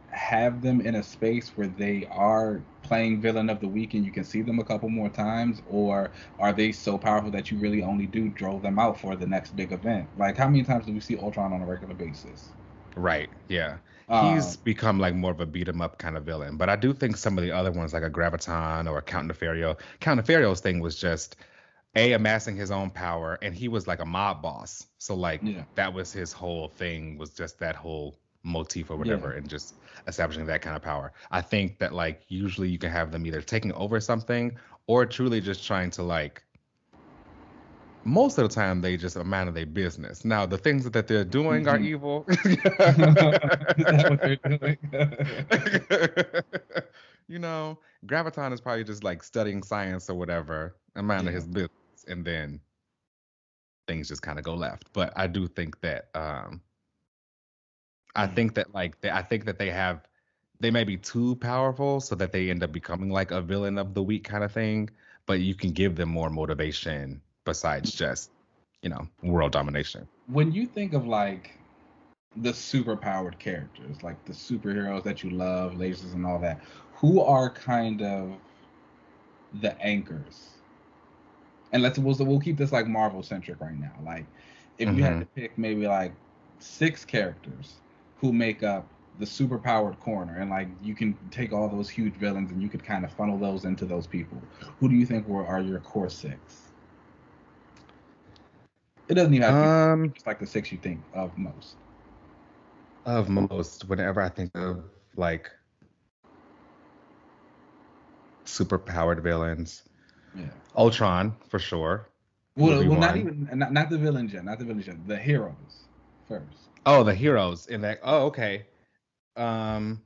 have them in a space where they are playing villain of the week and you can see them a couple more times, or are they so powerful that you really only do draw them out for the next big event? Like, how many times do we see Ultron on a regular basis? Right. Yeah. He's um, become like more of a beat 'em up kind of villain, but I do think some of the other ones, like a Graviton or a Count Nefario, Count Nefario's thing was just a amassing his own power, and he was like a mob boss. So like yeah. that was his whole thing was just that whole motif or whatever, yeah. and just establishing that kind of power. I think that like usually you can have them either taking over something or truly just trying to like most of the time they just a man of their business. Now the things that they're doing mm-hmm. are evil. (laughs) (laughs) (laughs) you know, Graviton is probably just like studying science or whatever, a man yeah. of his business, and then things just kind of go left. But I do think that um I mm. think that like they, I think that they have they may be too powerful so that they end up becoming like a villain of the week kind of thing, but you can give them more motivation besides just, you know, world domination. When you think of like the super powered characters, like the superheroes that you love, lasers and all that, who are kind of the anchors? And let's we'll, we'll keep this like Marvel centric right now. Like if mm-hmm. you had mm-hmm. to pick maybe like six characters who make up the super powered corner and like you can take all those huge villains and you could kind of funnel those into those people who do you think were are your core six it doesn't even have to um, be just like the six you think of most. Of most, whenever I think of like super powered villains. Yeah. Ultron for sure. Well, well not even not, not the villain gen, not the villain gen, the heroes first. Oh, the heroes in that. Oh, okay. Um,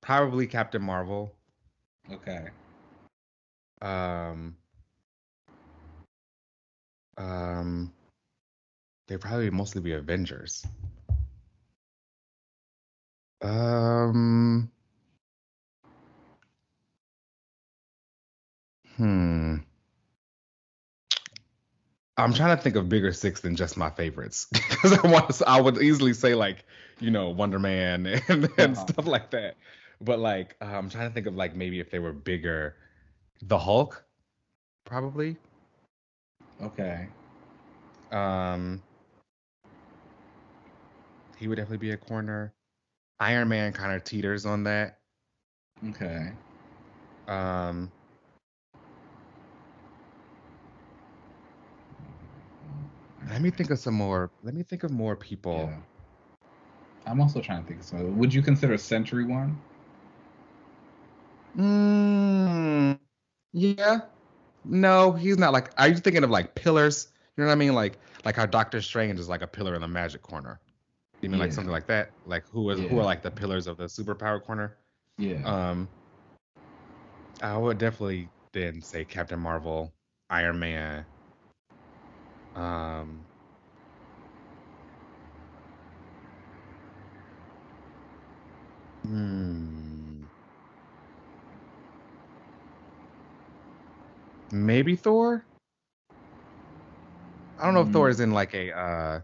probably Captain Marvel. Okay. Um, um, they probably mostly be Avengers. Um. Hmm. I'm trying to think of bigger six than just my favorites (laughs) because I want to, I would easily say like you know Wonder Man (laughs) and, and uh-huh. stuff like that, but like uh, I'm trying to think of like maybe if they were bigger, the Hulk, probably. Okay. Um, he would definitely be a corner. Iron Man kind of teeters on that. Okay. Um. Let me think of some more. Let me think of more people. Yeah. I'm also trying to think of some. Would you consider Sentry one? Mm, yeah. No, he's not like. Are you thinking of like pillars? You know what I mean? Like like how Doctor Strange is like a pillar in the Magic Corner. You mean yeah. like something like that? Like who is yeah. who are like the pillars of the superpower corner? Yeah. Um, I would definitely then say Captain Marvel, Iron Man. Um. Hmm. Maybe Thor. I don't know if Thor mm. is in like a uh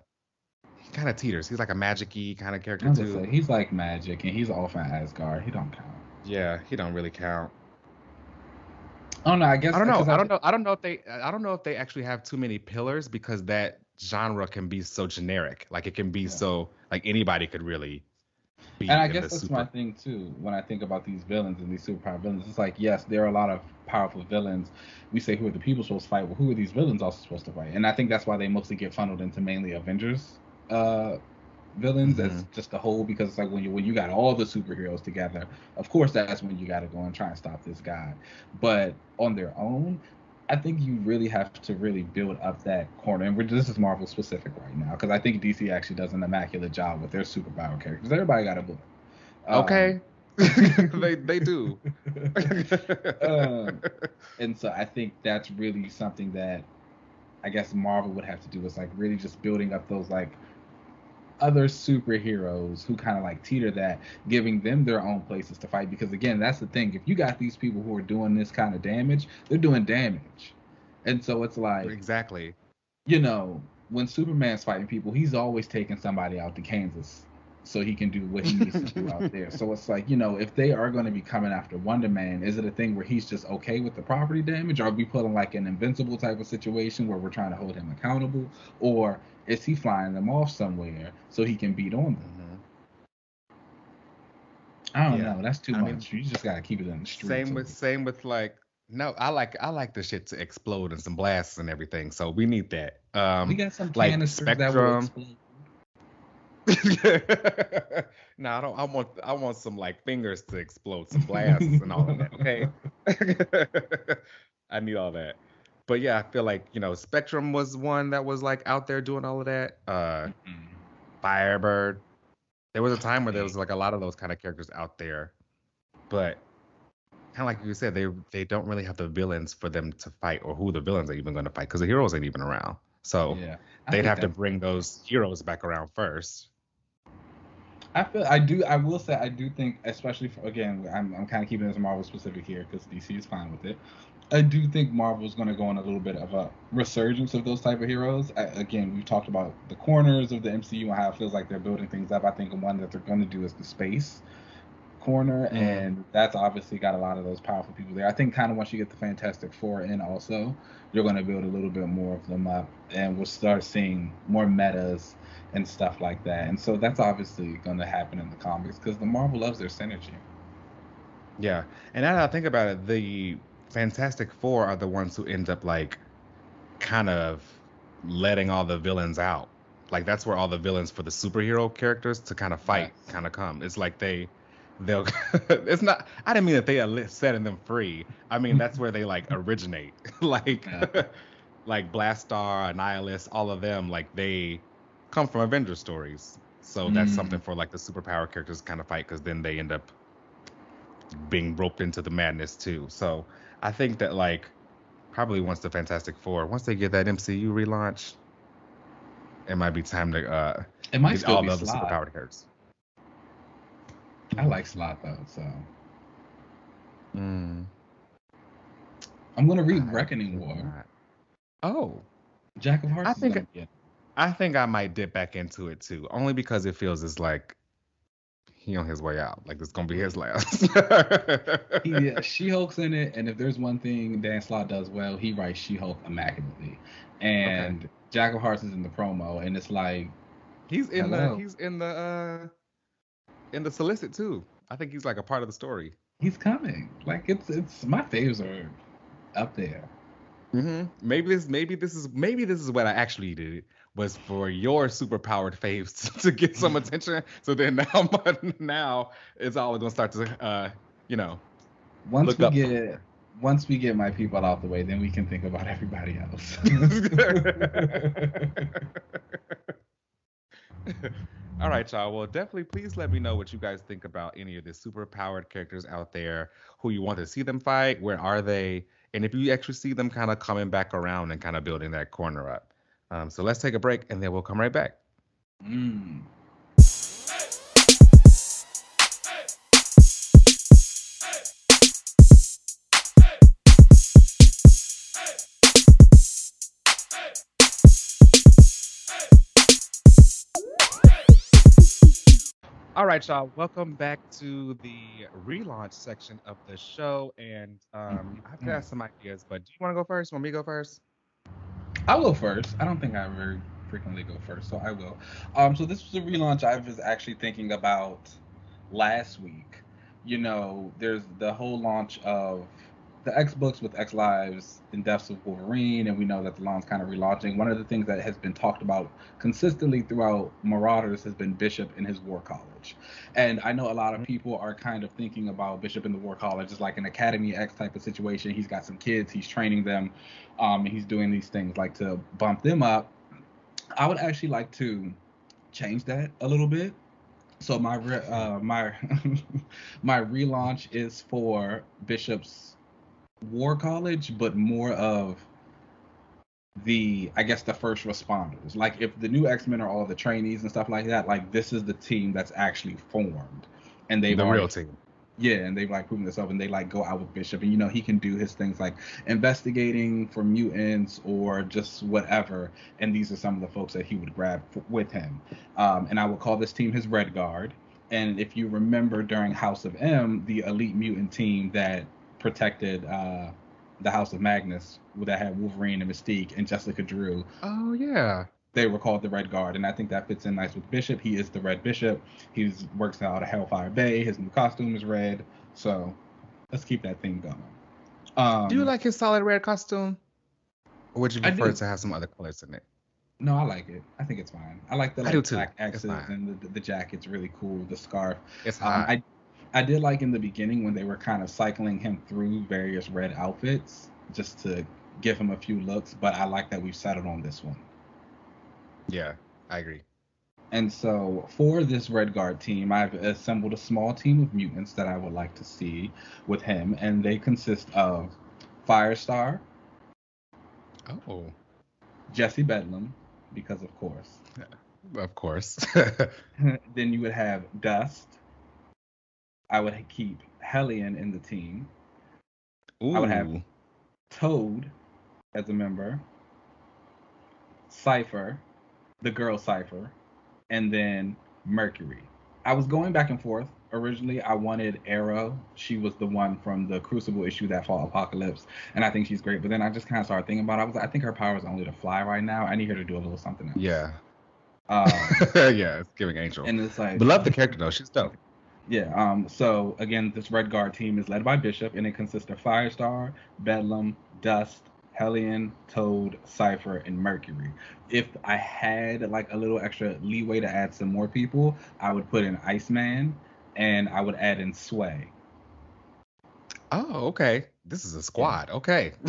he kind of teeters. He's like a magic-y kind of character too. Say, he's like magic and he's off in Asgard. He don't count. Yeah, he don't really count. I don't know. I guess I don't know. I don't know. I don't know if they. I don't know if they actually have too many pillars because that genre can be so generic. Like it can be yeah. so like anybody could really Be and I guess that's super... my thing too. When I think about these villains and these superpower villains, it's like yes, there are a lot of powerful villains. We say who are the people supposed to fight? Well, who are these villains also supposed to fight? And I think that's why they mostly get funneled into mainly Avengers uh, villains mm-hmm. as just a whole because it's like when you when you got all the superheroes together, of course that's when you got to go and try and stop this guy. But on their own, I think you really have to really build up that corner. And this is Marvel specific right now because I think DC actually does an immaculate job with their superpower characters. Everybody got a book. Um, okay. (laughs) they they do. (laughs) um, and so I think that's really something that I guess Marvel would have to do is like really just building up those like other superheroes who kind of like teeter that, giving them their own places to fight. Because again, that's the thing. If you got these people who are doing this kind of damage, they're doing damage. And so it's like exactly. You know, when Superman's fighting people, he's always taking somebody out to Kansas so he can do what he needs to do out there. So it's like, you know, if they are going to be coming after Wonder Man, is it a thing where he's just okay with the property damage? Or are we putting like an invincible type of situation where we're trying to hold him accountable? Or is he flying them off somewhere so he can beat on them? Mm-hmm. I don't yeah. know. That's too I much. Mean, you just gotta keep it in the street. Same with same with like no, I like I like the shit to explode and some blasts and everything. So we need that. Um, we got some like Spectrum. (laughs) no, I don't. I want I want some like fingers to explode, some blasts and all of that. Okay. (laughs) I need all that. But yeah, I feel like you know Spectrum was one that was like out there doing all of that. Uh, mm-hmm. Firebird. There was a time where there was like a lot of those kind of characters out there, but kind of like you said, they they don't really have the villains for them to fight, or who the villains are even going to fight, because the heroes ain't even around. So yeah, they'd have to bring those heroes back around first. I feel I do. I will say I do think, especially for, again, I'm I'm kind of keeping this Marvel specific here because DC is fine with it. I do think Marvel is going to go on a little bit of a resurgence of those type of heroes. I, again, we've talked about the corners of the MCU and how it feels like they're building things up. I think one that they're going to do is the space corner, mm. and that's obviously got a lot of those powerful people there. I think kind of once you get the Fantastic Four in, also, you're going to build a little bit more of them up, and we'll start seeing more metas and stuff like that. And so that's obviously going to happen in the comics because the Marvel loves their synergy. Yeah, and now that I think about it, the Fantastic Four are the ones who end up like kind of letting all the villains out. Like that's where all the villains for the superhero characters to kind of fight yes. kind of come. It's like they they'll (laughs) it's not i didn't mean that they are setting them free i mean that's where they like originate (laughs) like yeah. (laughs) like Blastaar annihilus all of them like they come from Avenger stories. So that's mm. something for like the superpower characters kind of fight because then they end up being roped into the madness too. So I think that like probably once the Fantastic Four, once they get that MCU relaunch, it might be time to uh it might get all the other superpowered characters. I like Slott though, so. Mm. I'm gonna read Reckoning War. Oh. Jack of Hearts. I think. I think I might dip back into it too, only because it feels as like he on his way out. Like it's gonna be his last. yeah, (laughs) She Hulk's in it, and if there's one thing Dan Slott does well, he writes She Hulk immaculately. And okay. Jack of Hearts is in the promo, and it's like he's in hello. the he's in the uh in the solicit too. I think he's like a part of the story. He's coming. Like it's it's my faves are up there. Mm-hmm. Maybe this maybe this is maybe this is what I actually did was for your superpowered faves (laughs) to get some attention. So then (laughs) now, now it's all gonna start to, uh, you know, once we get once we get my people out the way, then we can think about (laughs) everybody else. all right, y'all. Well, definitely, please let me know what you guys think about any of the superpowered characters out there. Who you want to see them fight? Where are they? And if you actually see them kind of coming back around and kind of building that corner up. Um, so let's take a break and then we'll come right back. Mm. All right, y'all. Welcome back to the relaunch section of the show, and um, I've got some ideas. But do you want to go first? Want me to go first? I'll go first. I don't think I very frequently go first, so I will. Um, so this was a relaunch I was actually thinking about last week. You know, there's the whole launch of the X books with X Lives and Deaths of Wolverine, and we know that the launch kind of relaunching. One of the things that has been talked about consistently throughout Marauders has been Bishop and his War College. And I know a lot of mm-hmm. people are kind of thinking about Bishop in the War College as like an Academy X type of situation. He's got some kids, he's training them, um, and he's doing these things like to bump them up. I would actually like to change that a little bit. So my re- uh, my (laughs) my relaunch is for Bishop's War College, but more of the I guess the first responders. Like if the new X Men are all the trainees and stuff like that, like this is the team that's actually formed, and they've the already, real team. yeah, and they've like proven themselves, and they like go out with Bishop, and you know he can do his things like investigating for mutants or just whatever, and these are some of the folks that he would grab f- with him, um, and I would call this team his Red Guard. And if you remember during House of M, the elite mutant team that protected uh, the House of Magnus that had Wolverine and Mystique and Jessica Drew, Oh yeah. they were called the Red Guard, and I think that fits in nice with Bishop. He is the Red Bishop. He works out of Hellfire Bay. His new costume is red, so let's keep that theme going. Um, Do you like his solid red costume? Or would you prefer to have some other colors in it? No, I like it. I think it's fine. I like the I like do too. black X's and the, the jacket's really cool. The scarf. It's Um. I I did like in the beginning when they were kind of cycling him through various red outfits just to give him a few looks, but I like that we've settled on this one. yeah, I agree. And so for this Red Guard team, I've assembled a small team of mutants that I would like to see with him, and they consist of Firestar, Oh, Jesse Bedlam, because of course. (laughs) of course. (laughs) (laughs) then you would have Dust. I would keep Hellion in the team. Ooh. I would have- Toad as a member. Cipher, the girl Cipher, and then Mercury. I was going back and forth. Originally, I wanted Arrow. She was the one from the Crucible issue that fought Apocalypse, and I think she's great. But then I just kind of started thinking about it. I was like, I think her power is only to fly right now. I need her to do a little something else. Yeah. Um, (laughs) yeah, it's giving Angel. and it's like, but love the character though. She's dope. Yeah. Um. So again, this Red Guard team is led by Bishop, and it consists of Firestar, Bedlam, Dust, Hellion, Toad, Cipher, and Mercury. If I had like a little extra leeway to add some more people, I would put in Iceman, and I would add in Sway. Oh, okay. This is a squad. Okay. (laughs)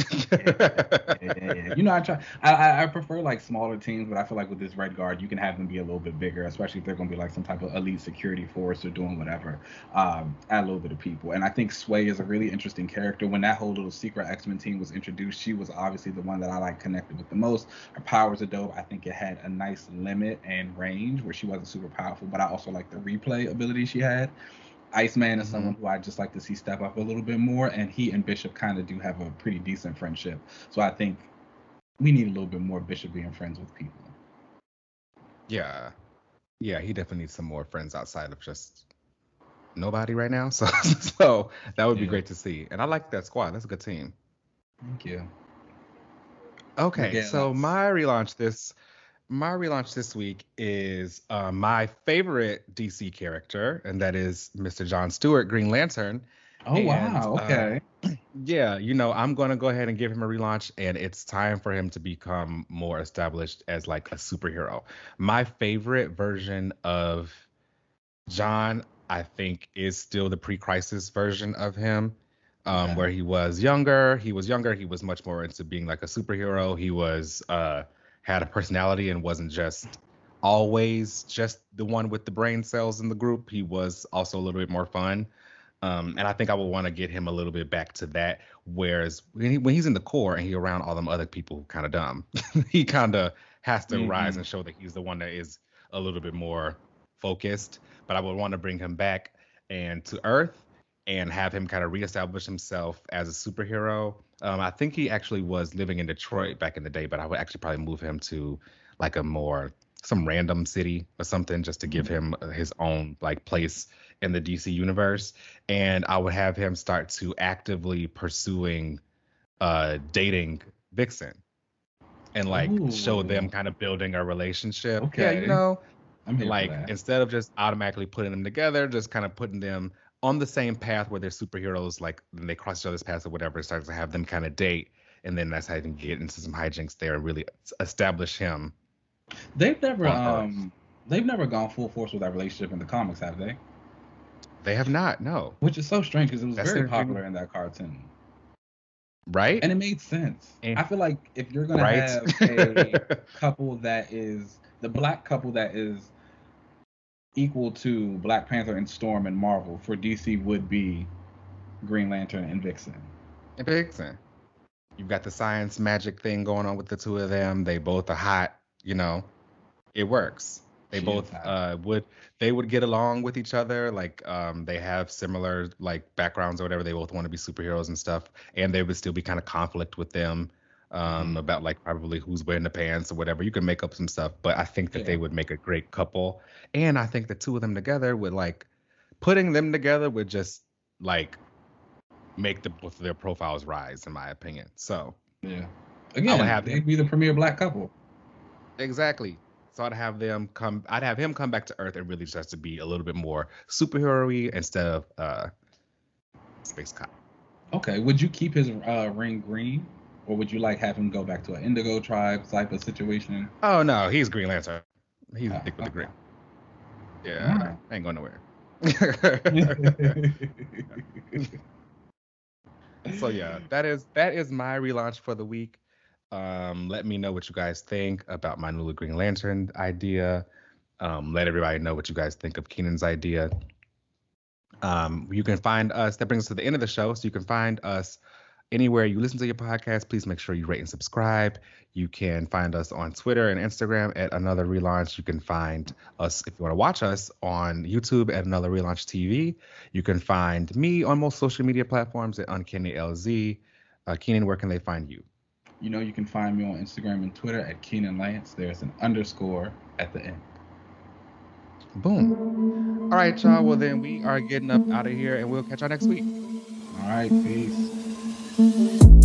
Yeah, yeah, yeah. You know, I try. I, I prefer like smaller teams, but I feel like with this Red Guard, you can have them be a little bit bigger, especially if they're going to be like some type of elite security force or doing whatever. Um, add a little bit of people, and I think Sway is a really interesting character. When that whole little secret X Men team was introduced, she was obviously the one that I like connected with the most. Her powers are dope. I think it had a nice limit and range where she wasn't super powerful, but I also like the replay ability she had. Iceman is someone mm-hmm. who I just like to see step up a little bit more, and he and Bishop kind of do have a pretty decent friendship. So I think we need a little bit more Bishop being friends with people. yeah. Yeah, he definitely needs some more friends outside of just nobody right now. (laughs) So so that would be Yeah. great to see. And I like that squad. That's a good team. Thank you. Okay, Yeah, so that's- my relaunch this my relaunch this week is uh, my favorite DC character, and that is Mr. John Stewart, Green Lantern. Oh And, wow. uh, Okay. (clears throat) Yeah, you know, I'm gonna go ahead and give him a relaunch, and it's time for him to become more established as like a superhero. My favorite version of John, I think, is still the pre-crisis version of him, um, Okay. where he was younger. He was younger. He was much more into being like a superhero. He was uh, had a personality and wasn't just always just the one with the brain cells in the group. He was also a little bit more fun. Um, and I think I would want to get him a little bit back to that. Whereas when, he, when he's in the core and he around all them other people kind of dumb, (laughs) he kind of has to rise Mhm. and show that he's the one that is a little bit more focused. But I would want to bring him back and to Earth and have him kind of reestablish himself as a superhero. Um, I think he actually was living in Detroit back in the day, but I would actually probably move him to like a more some random city or something just to give him uh, his own like place in the DC universe. And I would have him start to actively pursuing uh dating Vixen and like show them kind of building a relationship. Yeah, Okay. you know, I'm like instead of just automatically putting them together, just kind of putting them on the same path where they're superheroes, like they cross each other's paths or whatever, starts to have them kind of date, and then that's how you can get into some hijinks there and really establish him. They've never Earth. um they've never gone full force with that relationship in the comics, have they? They have not, no, Which is so strange because it was That's very their thing. popular in that cartoon. right? And it made sense. And- I feel like if you're gonna right? have (laughs) a couple that is the black couple that is equal to Black Panther and Storm and Marvel for DC would be Green Lantern and Vixen. And Vixen. You've got the science magic thing going on with the two of them. They both are hot. You know, it works. They she both uh, would they would get along with each other. Like um, they have similar like backgrounds or whatever. They both want to be superheroes and stuff, and there would still be kind of conflict with them um, mm-hmm. about like probably who's wearing the pants or whatever. You can make up some stuff, but I think that yeah. they would make a great couple, and I think the two of them together would like putting them together would just like make the both of their profiles rise, in my opinion. So yeah, again, have they'd them. be the premier black couple. Exactly. So I'd have them come. I'd have him come back to Earth and really just to be a little bit more superhero-y instead of uh, space cop. Okay. Would you keep his uh, ring green, or would you like have him go back to an Indigo tribe type of situation? Oh no, he's Green Lantern. He's uh, with the green. Yeah, right. ain't going nowhere. (laughs) so yeah, that is that is my relaunch for the week. Um, let me know what you guys think about my new Green Lantern idea. Um, let everybody know what you guys think of Keenan's idea. Um, you can find us. That brings us to the end of the show. So you can find us anywhere you listen to your podcast. Please make sure you rate and subscribe. You can find us on Twitter and Instagram at Another Relaunch. You can find us if you want to watch us on YouTube at Another Relaunch TV. You can find me on most social media platforms at Uncanny LZ. Uh, Keenan, where can they find you? You know, you can find me on Instagram and Twitter at Keenan Lance. There's an underscore at the end. Boom. All right, y'all. Well, then we are getting up out of here and we'll catch y'all next week. All right. Peace. Mm-hmm.